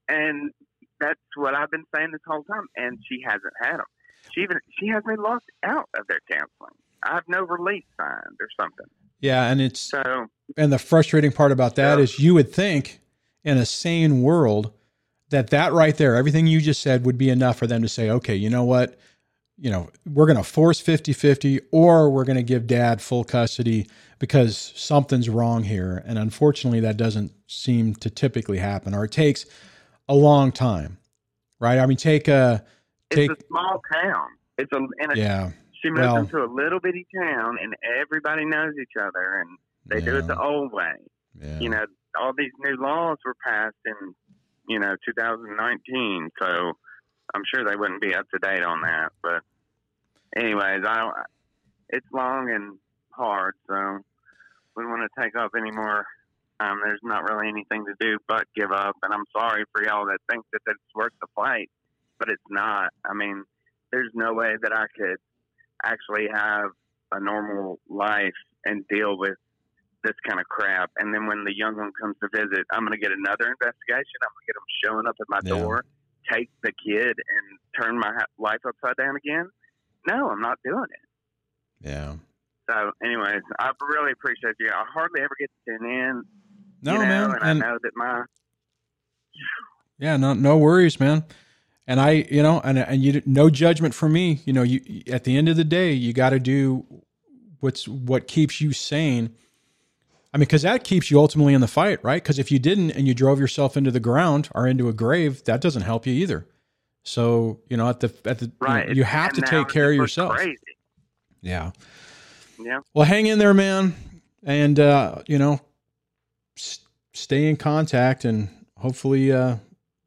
And that's what I've been saying this whole time. And she hasn't had them. She even she has me locked out of their counseling. I have no release signed or something. Yeah. And it's, So and the frustrating part about that Yeah. is you would think in a sane world that that right there everything you just said would be enough for them to say okay you know what you know we're going to force 50-50 or we're going to give dad full custody because something's wrong here and unfortunately that doesn't seem to typically happen or it takes a long time right i mean take a take it's a small town. It's a and it, yeah she moved well- into a little bitty town and everybody knows each other and they do it the old way. yeah. you know, all these new laws were passed in, you know, 2019. So I'm sure they wouldn't be up to date on that. But, anyways, I don't. It's long and hard, so we don't want to take up any more. Um, there's not really anything to do but give up. And I'm sorry for y'all that think that it's worth the fight, but it's not. I mean, there's no way that I could actually have a normal life and deal with this kind of crap. And then when the young one comes to visit, I'm going to get another investigation. I'm going to get them showing up at my Yeah. door, take the kid, and turn my life upside down again. No, I'm not doing it. yeah So, anyways, I really appreciate you. I hardly ever get to tune in. no you know, man and, and I know that my Yeah, no, no worries, man. And I, you know, and and you, no judgment for me. You know, you at the end of the day, you got to do what's what keeps you sane. I mean, because that keeps you ultimately in the fight, right? Because if you didn't and you drove yourself into the ground or into a grave, that doesn't help you either. So, you know, at the at the you know, right. you, have And to take care of yourself. Crazy. Yeah. Yeah. Well, hang in there, man, and uh, you know, s- stay in contact, and hopefully, uh,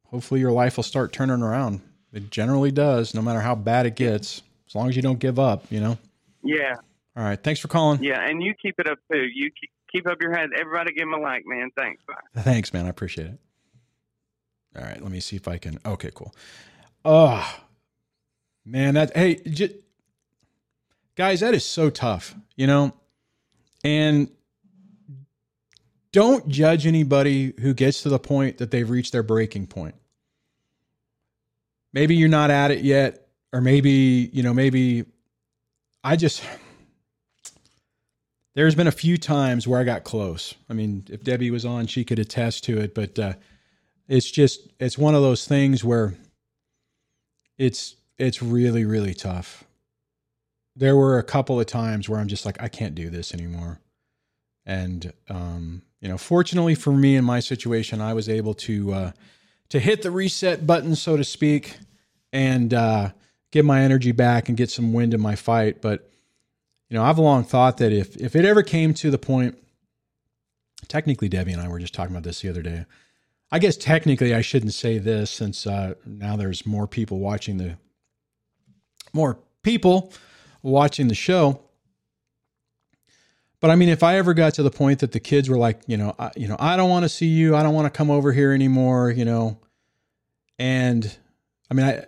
hopefully, your life will start turning around. It generally does, no matter how bad it gets, as long as you don't give up. You know. Yeah. All right. Thanks for calling. Yeah. And you keep it up too. You keep, keep up your head. Everybody give him a like, man. Thanks. Bye. Thanks, man. I appreciate it. All right. Let me see if I can. Okay. Cool. Oh, man. That hey, guys, that is so tough. You know, and don't judge anybody who gets to the point that they've reached their breaking point. Maybe you're not at it yet, or maybe, you know, maybe I just, there's been a few times where I got close. I mean, if Debbie was on, she could attest to it, but uh, it's just, it's one of those things where it's, it's really, really tough. There were a couple of times where I'm just like, I can't do this anymore. And, um, you know, fortunately for me in my situation, I was able to, uh, to hit the reset button, so to speak, and uh, get my energy back and get some wind in my fight. But you know, I've long thought that if if it ever came to the point, technically, Debbie and I were just talking about this the other day. I guess technically I shouldn't say this since uh, now there's more people watching the more people watching the show. But I mean, if I ever got to the point that the kids were like, you know, I, you know, I don't want to see you, I don't want to come over here anymore, you know, and I mean, I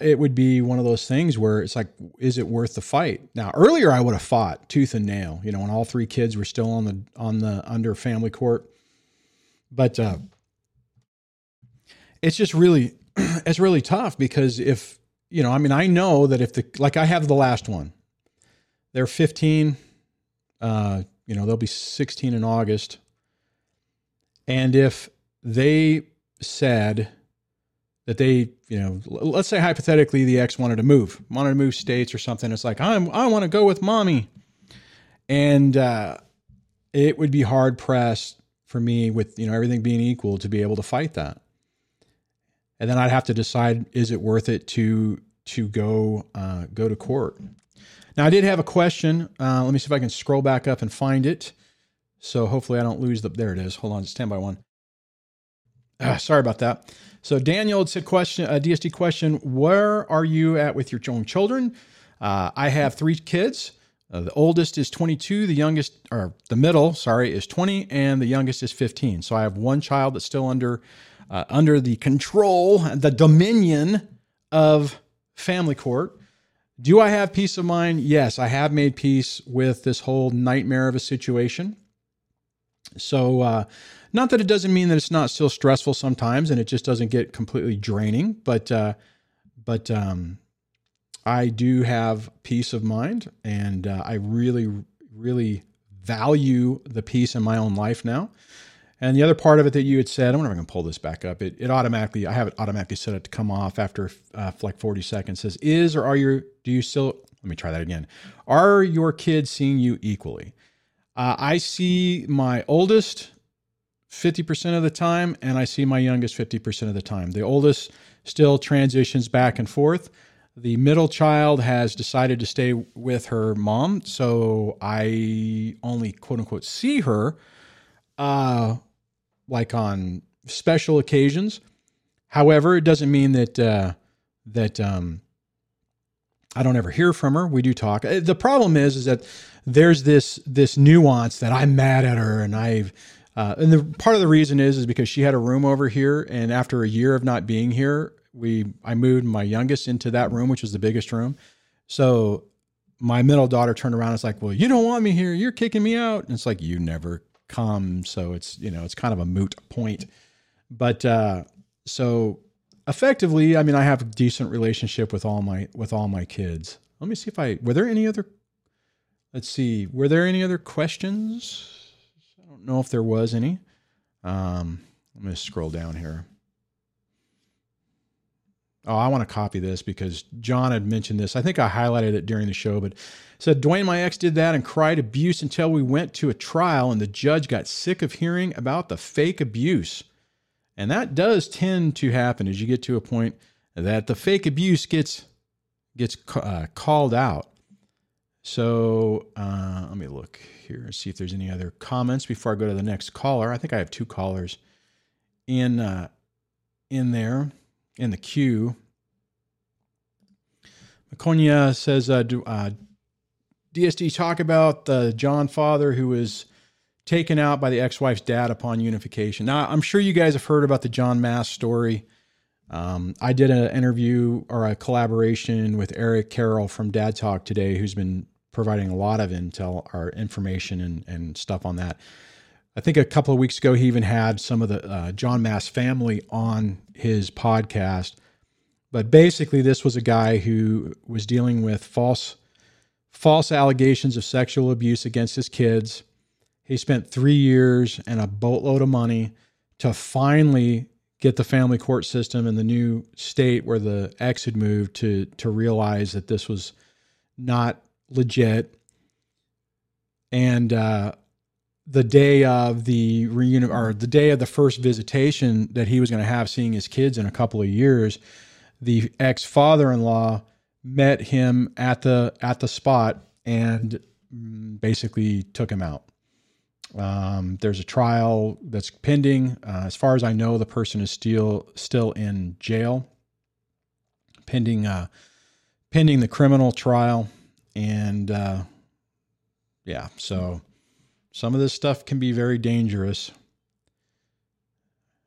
it would be one of those things where it's like, is it worth the fight? Now, earlier I would have fought tooth and nail, you know, when all three kids were still on the on the under family court. But uh, it's just really it's really tough because if you know, I mean, I know that if the like I have the last one, they're 15, uh, you know, they'll be 16 in August, and if they said that they, you know, let's say hypothetically the ex wanted to move, wanted to move states or something. It's like I'm, I want to go with mommy, and uh, it would be hard pressed for me, with you know everything being equal, to be able to fight that. And then I'd have to decide: is it worth it to to go uh, go to court? Now I did have a question. Uh, let me see if I can scroll back up and find it. So hopefully I don't lose the. There it is. Hold on, stand by one. Uh, sorry about that. So Daniel said question a DSD question: Where are you at with your own children? Uh, I have three kids. Uh, the oldest is 22, the youngest, or the middle, sorry, is 20, and the youngest is 15. So I have one child that's still under uh, under the control, the dominion of family court. Do I have peace of mind? Yes, I have made peace with this whole nightmare of a situation. So uh, not that it doesn't mean that it's not still stressful sometimes, and it just doesn't get completely draining. But uh, but um, I do have peace of mind, and uh, I really really value the peace in my own life now. And the other part of it that you had said, I wonder if I can pull this back up. It, it automatically, I have it automatically set it to come off after uh, like 40 seconds. Says, is or are you, do you still, let me try that again. Are your kids seeing you equally? Uh, I see my oldest 50% of the time, and I see my youngest 50% of the time. The oldest still transitions back and forth. The middle child has decided to stay with her mom, so I only quote unquote see her uh, like on special occasions. However, it doesn't mean that uh, that um, I don't ever hear from her. We do talk. Uh, the problem is, is that there's this this nuance that I'm mad at her, and I've uh, and the part of the reason is is because she had a room over here, and after a year of not being here, we I moved my youngest into that room, which was the biggest room. So my middle daughter turned around and was like, "Well, you don't want me here. You're kicking me out." And it's like you never come, so it's you know it's kind of a moot point. But uh, so effectively, I mean, I have a decent relationship with all my with all my kids. Let me see if I were there any other. Let's see, were there any other questions? Don't know if there was any. Um, going to scroll down here. Oh, I want to copy this because John had mentioned this. I think I highlighted it during the show, but said Dwayne, my ex, did that and cried abuse until we went to a trial, and the judge got sick of hearing about the fake abuse. And that does tend to happen as you get to a point that the fake abuse gets gets uh, called out. So uh, let me look here and see if there's any other comments before I go to the next caller. I think I have two callers in uh, in there in the queue. Maconia says, uh, do, uh, DSD talk about the John father who was taken out by the ex-wife's dad upon unification. Now, I'm sure you guys have heard about the John Mass story. Um, I did an interview or a collaboration with Eric Carroll from Dad Talk today, who's been providing a lot of intel or information and, and stuff on that. I think a couple of weeks ago, he even had some of the uh, John Mass family on his podcast. But basically, this was a guy who was dealing with false false allegations of sexual abuse against his kids. He spent three years and a boatload of money to finally get the family court system in the new state where the ex had moved to to realize that this was not legit. And uh, the day of the reunion or the day of the first visitation that he was going to have seeing his kids in a couple of years, the ex father in law met him at the at the spot and mm, basically took him out. Um, there's a trial that's pending. Uh, as far as I know, the person is still still in jail, pending uh, pending the criminal trial and uh, yeah, so some of this stuff can be very dangerous.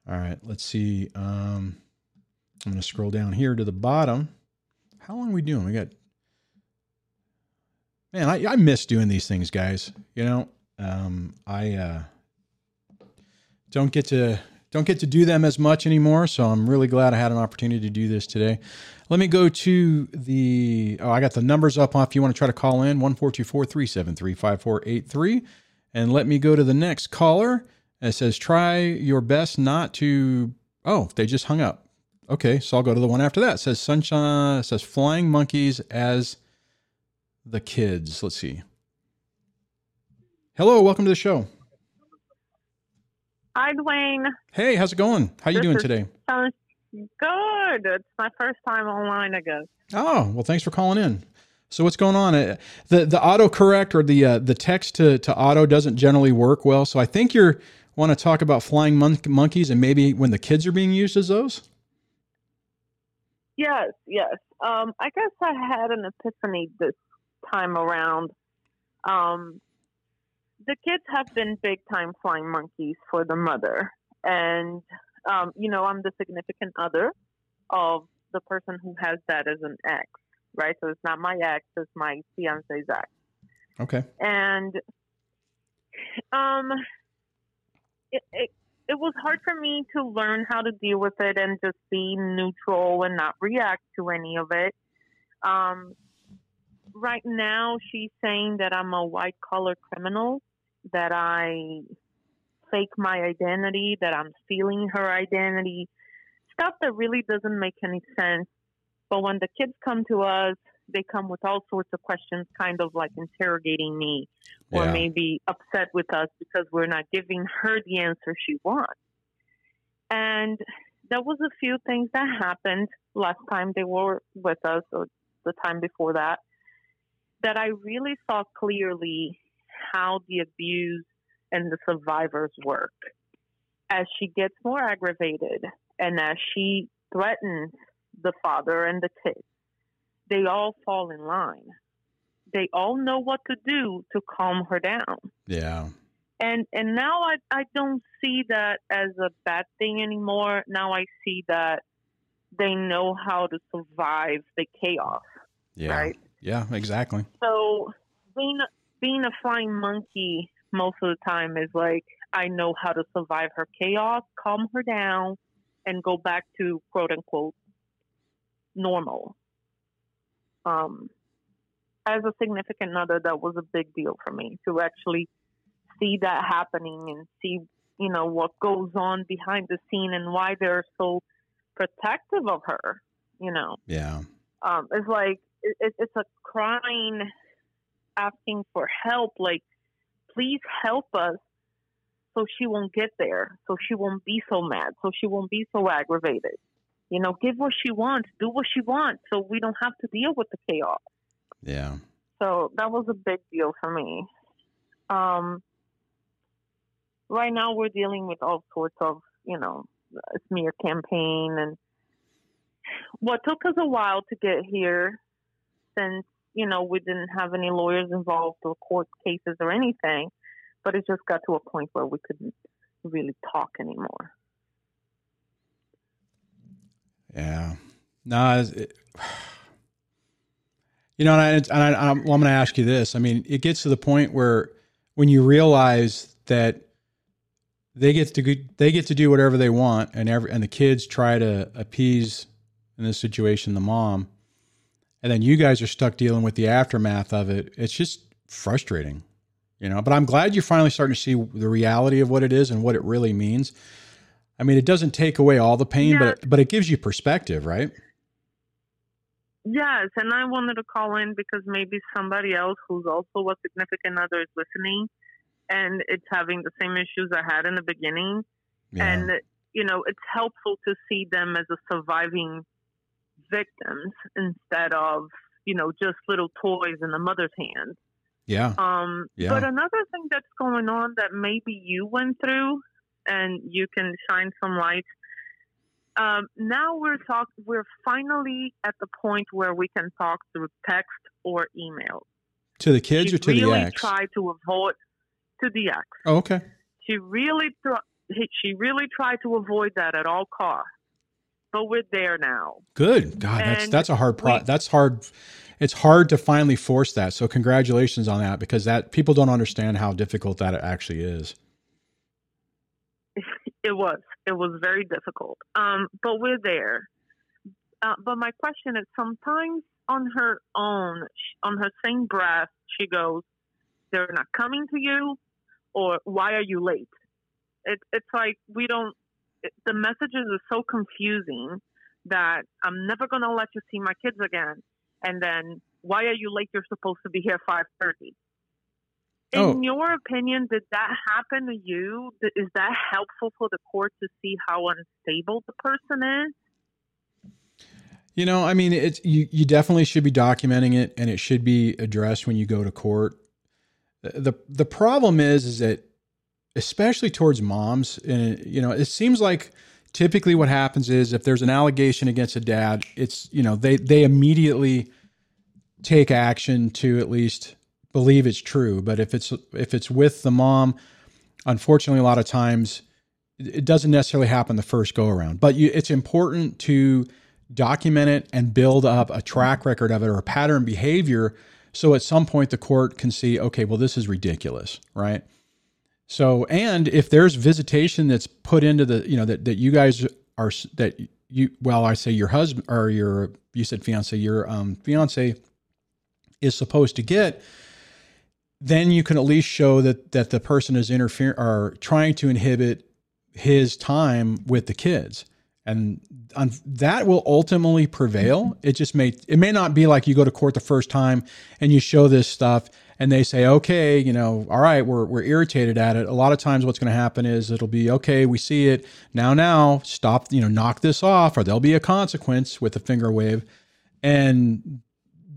All right, let's see. Um, I'm going to scroll down here to the bottom. How long are we doing? We got. Man, I, I miss doing these things, guys. You know, um, I uh, don't get to don't get to do them as much anymore. So I'm really glad I had an opportunity to do this today. Let me go to the. Oh, I got the numbers up. If you want to try to call in, one four two four three seven three five four eight three, and let me go to the next caller. It says, "Try your best not to." Oh, they just hung up. Okay, so I'll go to the one after that. It says sunshine. It says flying monkeys as the kids. Let's see. Hello, welcome to the show. Hi, Dwayne. Hey, how's it going? How you This doing today? Good. It's my first time online, I guess. Oh, well, thanks for calling in. So what's going on? Uh, The the autocorrect or the uh, the text to, to auto doesn't generally work well. So I think you're want to talk about flying mon- monkeys and maybe when the kids are being used as those. Yes, yes. Um, I guess I had an epiphany this time around. Um, the kids have been big time flying monkeys for the mother. And, um, you know, I'm the significant other of the person who has that as an ex, right? So it's not my ex, it's my fiance's ex. Okay. and um it, it it was hard for me to learn how to deal with it and just be neutral and not react to any of it um right now she's saying that i'm a white collar criminal that i fake my identity that i'm stealing her identity stuff that really doesn't make any sense but when the kids come to us they come with all sorts of questions, kind of like interrogating me, or Yeah. maybe upset with us because we're not giving her the answer she wants. And there was a few things that happened last time they were with us, or the time before that, that I really saw clearly how the abuse and the survivors work. As she gets more aggravated and as she threatens the father and the kids, they all fall in line. They all know what to do to calm her down. Yeah. And and now I I don't see that as a bad thing anymore. Now I see that they know how to survive the chaos. Yeah. Right. Yeah. Exactly. So being being a flying monkey most of the time is like I know how to survive her chaos, calm her down, and go back to quote unquote normal. Um, as a significant other, that was a big deal for me to actually see that happening and see you know what goes on behind the scene and why they're so protective of her. You know Yeah. um, it's like it, it- it's a crying, asking for help. Like, please help us, so she won't get there, so she won't be so mad, so she won't be so aggravated. You know, give what she wants, do what she wants, so we don't have to deal with the chaos. Yeah. So that was a big deal for me. Um, right now, we're dealing with all sorts of, you know, smear campaign and what took us a while to get here, since you know we didn't have any lawyers involved or court cases or anything, but it just got to a point where we couldn't really talk anymore. Yeah. No, it, you know, and, I, and I, I'm, well, I'm going to ask you this. I mean, it gets to the point where when you realize that they get to they get to do whatever they want, and every and the kids try to appease in this situation the mom, and then you guys are stuck dealing with the aftermath of it. It's just frustrating, you know. But I'm glad you're finally starting to see the reality of what it is and what it really means. I mean, it doesn't take away all the pain, but it, but it gives you perspective, right? Yes, and I wanted to call in because maybe somebody else who's also a significant other is listening, and it's having the same issues I had in the beginning. Yeah. and you know it's helpful to see them as a surviving victims instead of you know just little toys in the mother's hands yeah. um Yeah. but another thing that's going on that maybe you went through and you can shine some light um now we're talk we're finally at the point where we can talk through text or email To the kids she or to really the ex? tried to avoid to the ex Oh, okay. she really tr- she really tried to avoid that at all costs. But we're there now. Good. God, that's And that's a hard pro. we- that's hard. It's hard to finally force that. So congratulations on that because that people don't understand how difficult that actually is. It was. It was very difficult. Um, but we're there. Uh, but my question is sometimes on her own, on her same breath, she goes, They're not coming to you, or why are you late? It, it's like we don't, it, the messages are so confusing that I'm never going to let you see my kids again. And then, why are you late? You're supposed to be here 5.30. In Oh. your opinion, did that happen to you? Is that helpful for the court to see how unstable the person is? You know, I mean, it's you. You definitely should be documenting it, and it should be addressed when you go to court. the The problem is, is that especially towards moms, and you know, it seems like typically what happens is if there's an allegation against a dad, it's you know they they immediately take action to at least believe it's true. But if it's if it's with the mom, unfortunately, a lot of times it doesn't necessarily happen the first go around. But you, it's important to document it and build up a track record of it or a pattern behavior so at some point the court can see okay well this is ridiculous right so and if there's visitation that's put into the you know that, that you guys are that you well i say your husband or your you said fiance your um fiance is supposed to get then you can at least show that that the person is interfering or trying to inhibit his time with the kids. And um, that will ultimately prevail. It just may it may not be like you go to court the first time and you show this stuff and they say okay you know all right we're, we're irritated at it. A lot of times what's going to happen is it'll be okay we see it. Now now stop you know knock this off or there'll be a consequence with a finger wave. And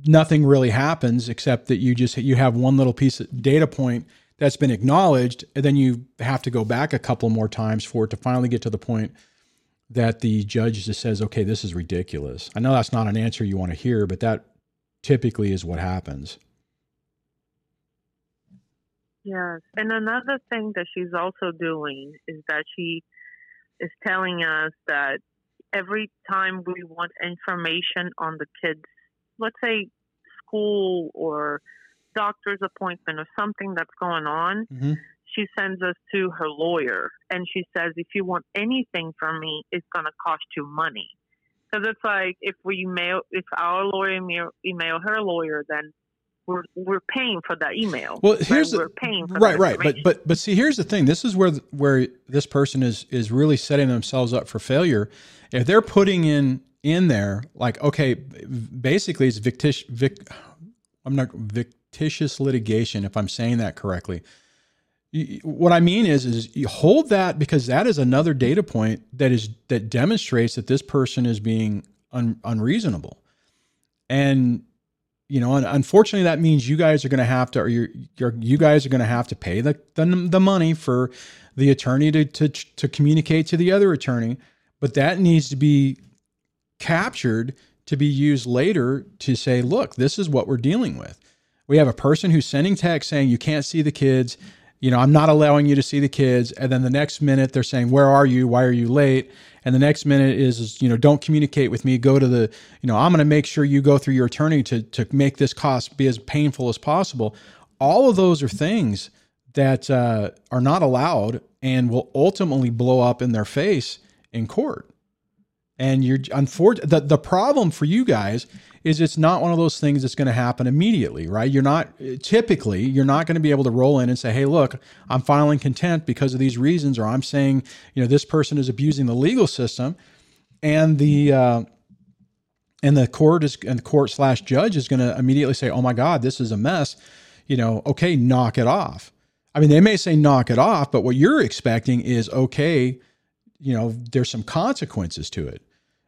nothing really happens except that you just you have one little piece of data point that's been acknowledged and then you have to go back a couple more times for it to finally get to the point that the judge just says okay this is ridiculous. I know that's not an answer you want to hear but that typically is what happens Yes. And another thing that she's also doing is that she is telling us that every time we want information on the kids, let's say school or doctor's appointment or something that's going on, mm-hmm. she sends us to her lawyer and she says, if you want anything from me, it's going to cost you money. Because it's like if we mail, if our lawyer email, email her lawyer, then we're we're paying for that email. Well, right? here's the- we're paying for right right. But but but see here's the thing. This is where where this person is is really setting themselves up for failure. If they're putting in in there like okay basically it's victitious vic, i'm not fictitious litigation if i'm saying that correctly. What i mean is is you hold that because that is another data point that is that demonstrates that this person is being un, unreasonable. And you know, unfortunately, that means you guys are going to have to, or you're, you guys are going to have to pay the, the the money for the attorney to to to communicate to the other attorney. But that needs to be captured to be used later to say, look, this is what we're dealing with. We have a person who's sending text saying you can't see the kids. You know, I'm not allowing you to see the kids. And then the next minute they're saying, where are you? Why are you late? And the next minute is, you know, don't communicate with me. Go to the, you know, I'm going to make sure you go through your attorney to to make this cost be as painful as possible. All of those are things that uh, are not allowed and will ultimately blow up in their face in court. And you're unfortunate. The, the problem for you guys is it's not one of those things that's going to happen immediately, right? You're not typically you're not going to be able to roll in and say, "Hey, look, I'm filing contempt because of these reasons," or "I'm saying, you know, this person is abusing the legal system," and the uh, and the court is and the court slash judge is going to immediately say, "Oh my God, this is a mess." You know, okay, knock it off. I mean, they may say knock it off, but what you're expecting is okay. You know, there's some consequences to it.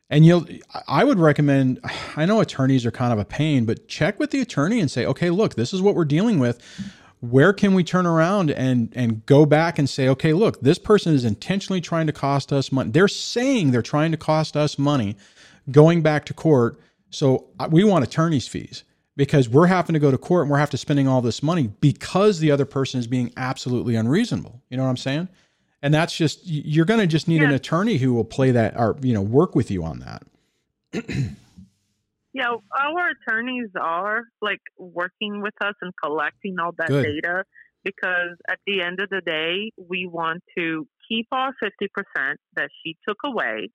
And you'll, I would recommend, I know attorneys are kind of a pain, but check with the attorney and say, okay, look, this is what we're dealing with. Where can we turn around and and go back and say, okay, look, this person is intentionally trying to cost us money. They're saying they're trying to cost us money, going back to court. So uh, we want attorney's fees because we're having to go to court and we're having to spending all this money because the other person is being absolutely unreasonable. You know what I'm saying? And that's just you're going to just need Yeah. an attorney who will play that or you know work with you on that. Yeah, our attorneys are like working with us and collecting all that Good. data because at the end of the day, we want to keep our 50% that she took away.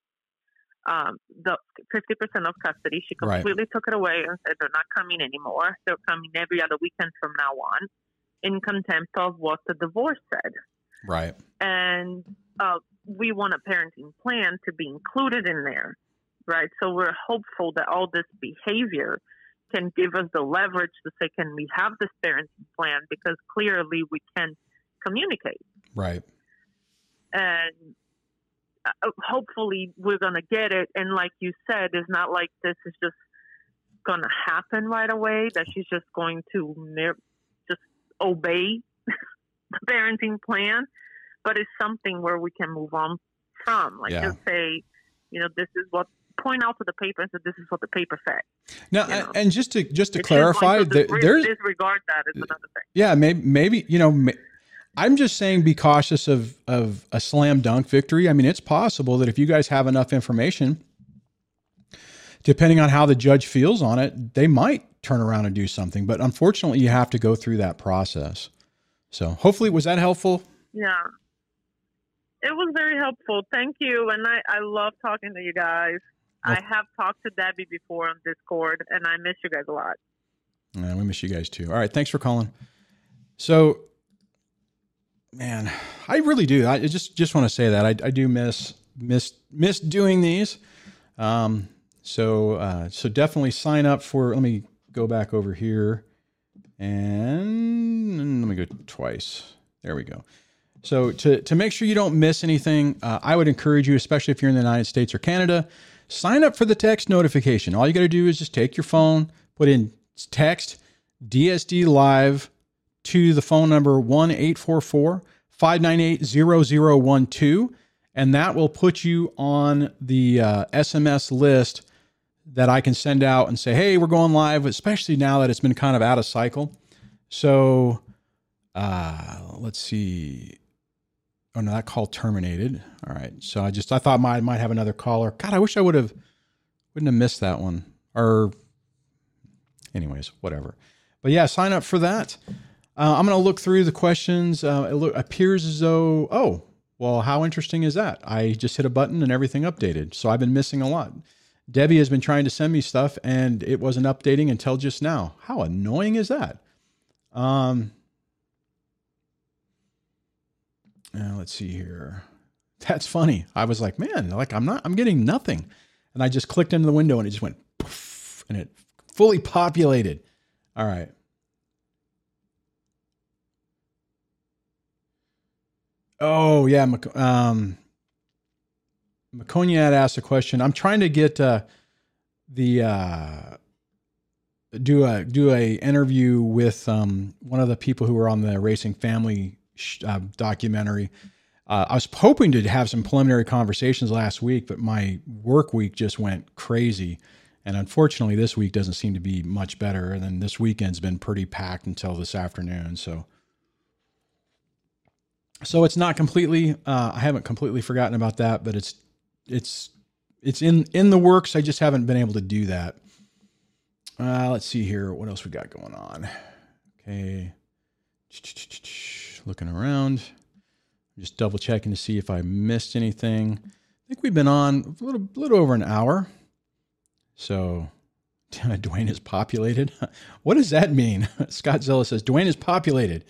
Um, the 50% of custody, she Right. completely took it away and said they're not coming anymore. They're coming every other weekend from now on in contempt of what the divorce said Right. and uh, we want a parenting plan to be included in there, right? So we're hopeful that all this behavior can give us the leverage to say, can we have this parenting plan? Because clearly we can communicate, Right. and uh, hopefully we're gonna get it. And like you said, it's not like this is just gonna happen right away. That she's just going to mir- just obey the parenting plan, but it's something where we can move on from. Like Yeah. just say, you know, this is what point out to the paper and say this is what the paper said. Now, You know. and just to just to If she's going clarify, to there, disre- there's disregard that is another thing. yeah, maybe maybe you know. ma- I'm just saying, be cautious of of a slam dunk victory. I mean, it's possible that if you guys have enough information, depending on how the judge feels on it, they might turn around and do something. But unfortunately, you have to go through that process. So, hopefully, was that helpful? Yeah. It was very helpful. Thank you. And I, I love talking to you guys. Well- I have talked to Debbie before on Discord, and I miss you guys a lot. Yeah, we miss you guys too. All right, thanks for calling. So, man, I really do. I just just want to say that I, I do miss miss miss doing these. Um, so uh, so definitely sign up for. Let me go back over here, and let me go twice. There we go. So to to make sure you don't miss anything, uh, I would encourage you, especially if you're in the United States or Canada, sign up for the text notification. All you got to do is just take your phone, put in text DSD live to the phone number 1 844 598 0012, and that will put you on the uh, SMS list that I can send out and say, hey, we're going live, especially now that it's been kind of out of cycle. So uh, let's see. Oh no, that call terminated. All right. So I just I thought I might have another caller. God, I wish I would have wouldn't have missed that one. Or anyways, whatever. But yeah, sign up for that. Uh, I'm going to look through the questions. Uh, it look, appears as though, oh, well, how interesting is that? I just hit a button and everything updated. So I've been missing a lot. Debbie has been trying to send me stuff and it wasn't updating until just now. How annoying is that? Um, uh, let's see here. That's funny. I was like, man, like I'm not, I'm getting nothing. And I just clicked into the window and it just went poof, and it fully populated. All right. Oh yeah, um, Maconiad asked a question. I'm trying to get uh, the uh, do a do a interview with um, one of the people who were on the Racing Family sh- uh, documentary. Uh, I was hoping to have some preliminary conversations last week, but my work week just went crazy. And unfortunately, this week doesn't seem to be much better. And then this weekend's been pretty packed until this afternoon. So, so it's not completely. Uh, I haven't completely forgotten about that, but it's it's it's in in the works. I just haven't been able to do that. Uh, let's see here. What else we got going on? Okay, looking around, just double checking to see if I missed anything. I think we've been on a little little over an hour. So Dwayne is populated. What does that mean? Scott Zilla says Dwayne is populated.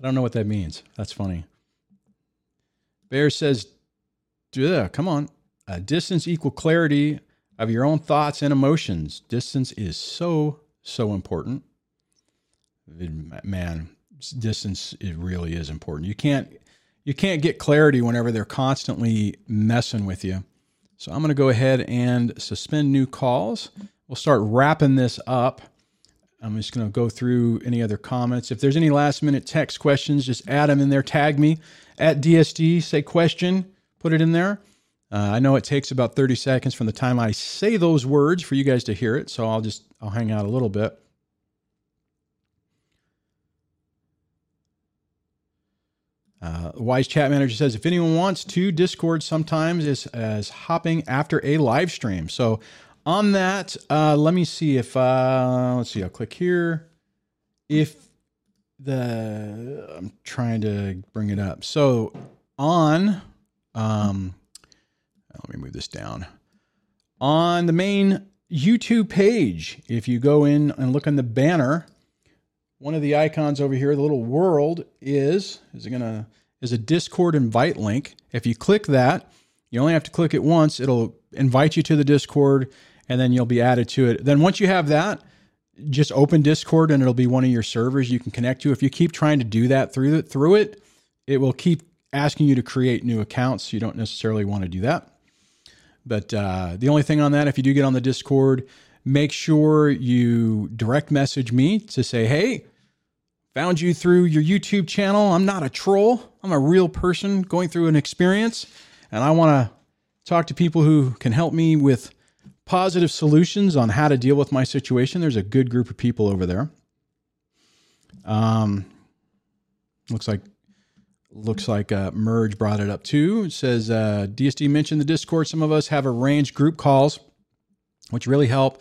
I don't know what that means. That's funny. Bear says, "Duh, come on. Uh, distance equal clarity of your own thoughts and emotions. Distance is so, so important. Man, distance it really is important. You can't you can't get clarity whenever they're constantly messing with you. So I'm going to go ahead and suspend new calls. We'll start wrapping this up. I'm just going to go through any other comments. If there's any last minute text questions, just add them in there. Tag me at DSD, say question, put it in there. Uh, I know it takes about 30 seconds from the time I say those words for you guys to hear it. So I'll just, I'll hang out a little bit. Uh, Wise Chat Manager says if anyone wants to, Discord sometimes is as hopping after a live stream. So on that, uh, let me see if uh, let's see. I'll click here. If the I'm trying to bring it up. So on um, let me move this down. On the main YouTube page, if you go in and look on the banner, one of the icons over here, the little world, is is it gonna is a Discord invite link. If you click that, you only have to click it once. It'll invite you to the Discord, and then you'll be added to it. Then once you have that, just open Discord, and it'll be one of your servers you can connect to. If you keep trying to do that through it, through it, it will keep asking you to create new accounts. You don't necessarily want to do that. But uh, the only thing on that, if you do get on the Discord, make sure you direct message me to say, hey, Found you through your YouTube channel. I'm not a troll. I'm a real person going through an experience, and I want to talk to people who can help me with positive solutions on how to deal with my situation. There's a good group of people over there. Um, looks like looks like uh, Merge brought it up too. It says uh, DSD mentioned the Discord. Some of us have arranged group calls, which really help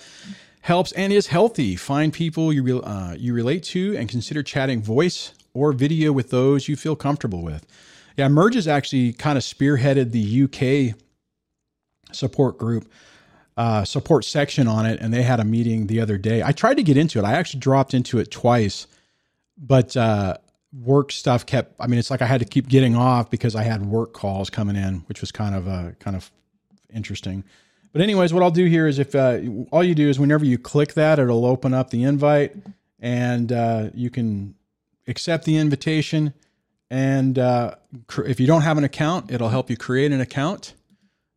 helps and is healthy. Find people you re- uh, you relate to and consider chatting voice or video with those you feel comfortable with. Yeah, Merge has actually kind of spearheaded the UK support group uh, support section on it, and they had a meeting the other day. I tried to get into it. I actually dropped into it twice, but uh, work stuff kept. I mean, it's like I had to keep getting off because I had work calls coming in, which was kind of uh, kind of interesting. But anyways, what I'll do here is if uh, all you do is whenever you click that, it'll open up the invite, and uh, you can accept the invitation. And uh, cr- if you don't have an account, it'll help you create an account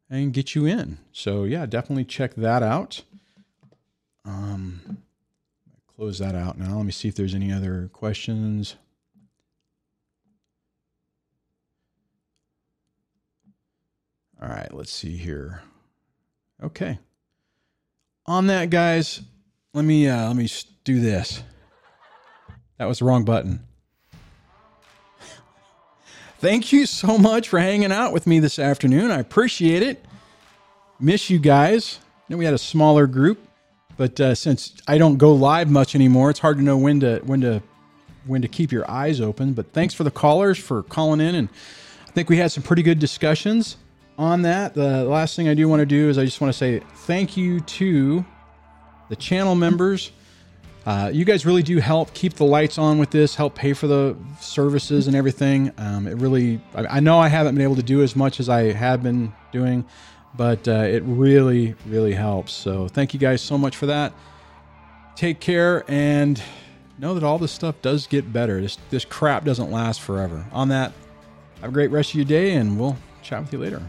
and get you in. So yeah, definitely check that out. Um, close that out now. Let me see if there's any other questions. All right, let's see here. Okay. On that, guys, let me uh, let me do this. That was the wrong button. Thank you so much for hanging out with me this afternoon. I appreciate it. Miss you guys. I know we had a smaller group, but uh, since I don't go live much anymore, it's hard to know when to when to when to keep your eyes open. But thanks for the callers for calling in, and I think we had some pretty good discussions on that, the last thing I do want to do is I just want to say thank you to the channel members. Uh, you guys really do help keep the lights on with this, help pay for the services and everything. Um, it really, I, I, know I haven't been able to do as much as I have been doing, but uh, it really, really helps. So thank you guys so much for that. Take care and know that all this stuff does get better. This this crap doesn't last forever. On that, have a great rest of your day, and we'll chat with you later.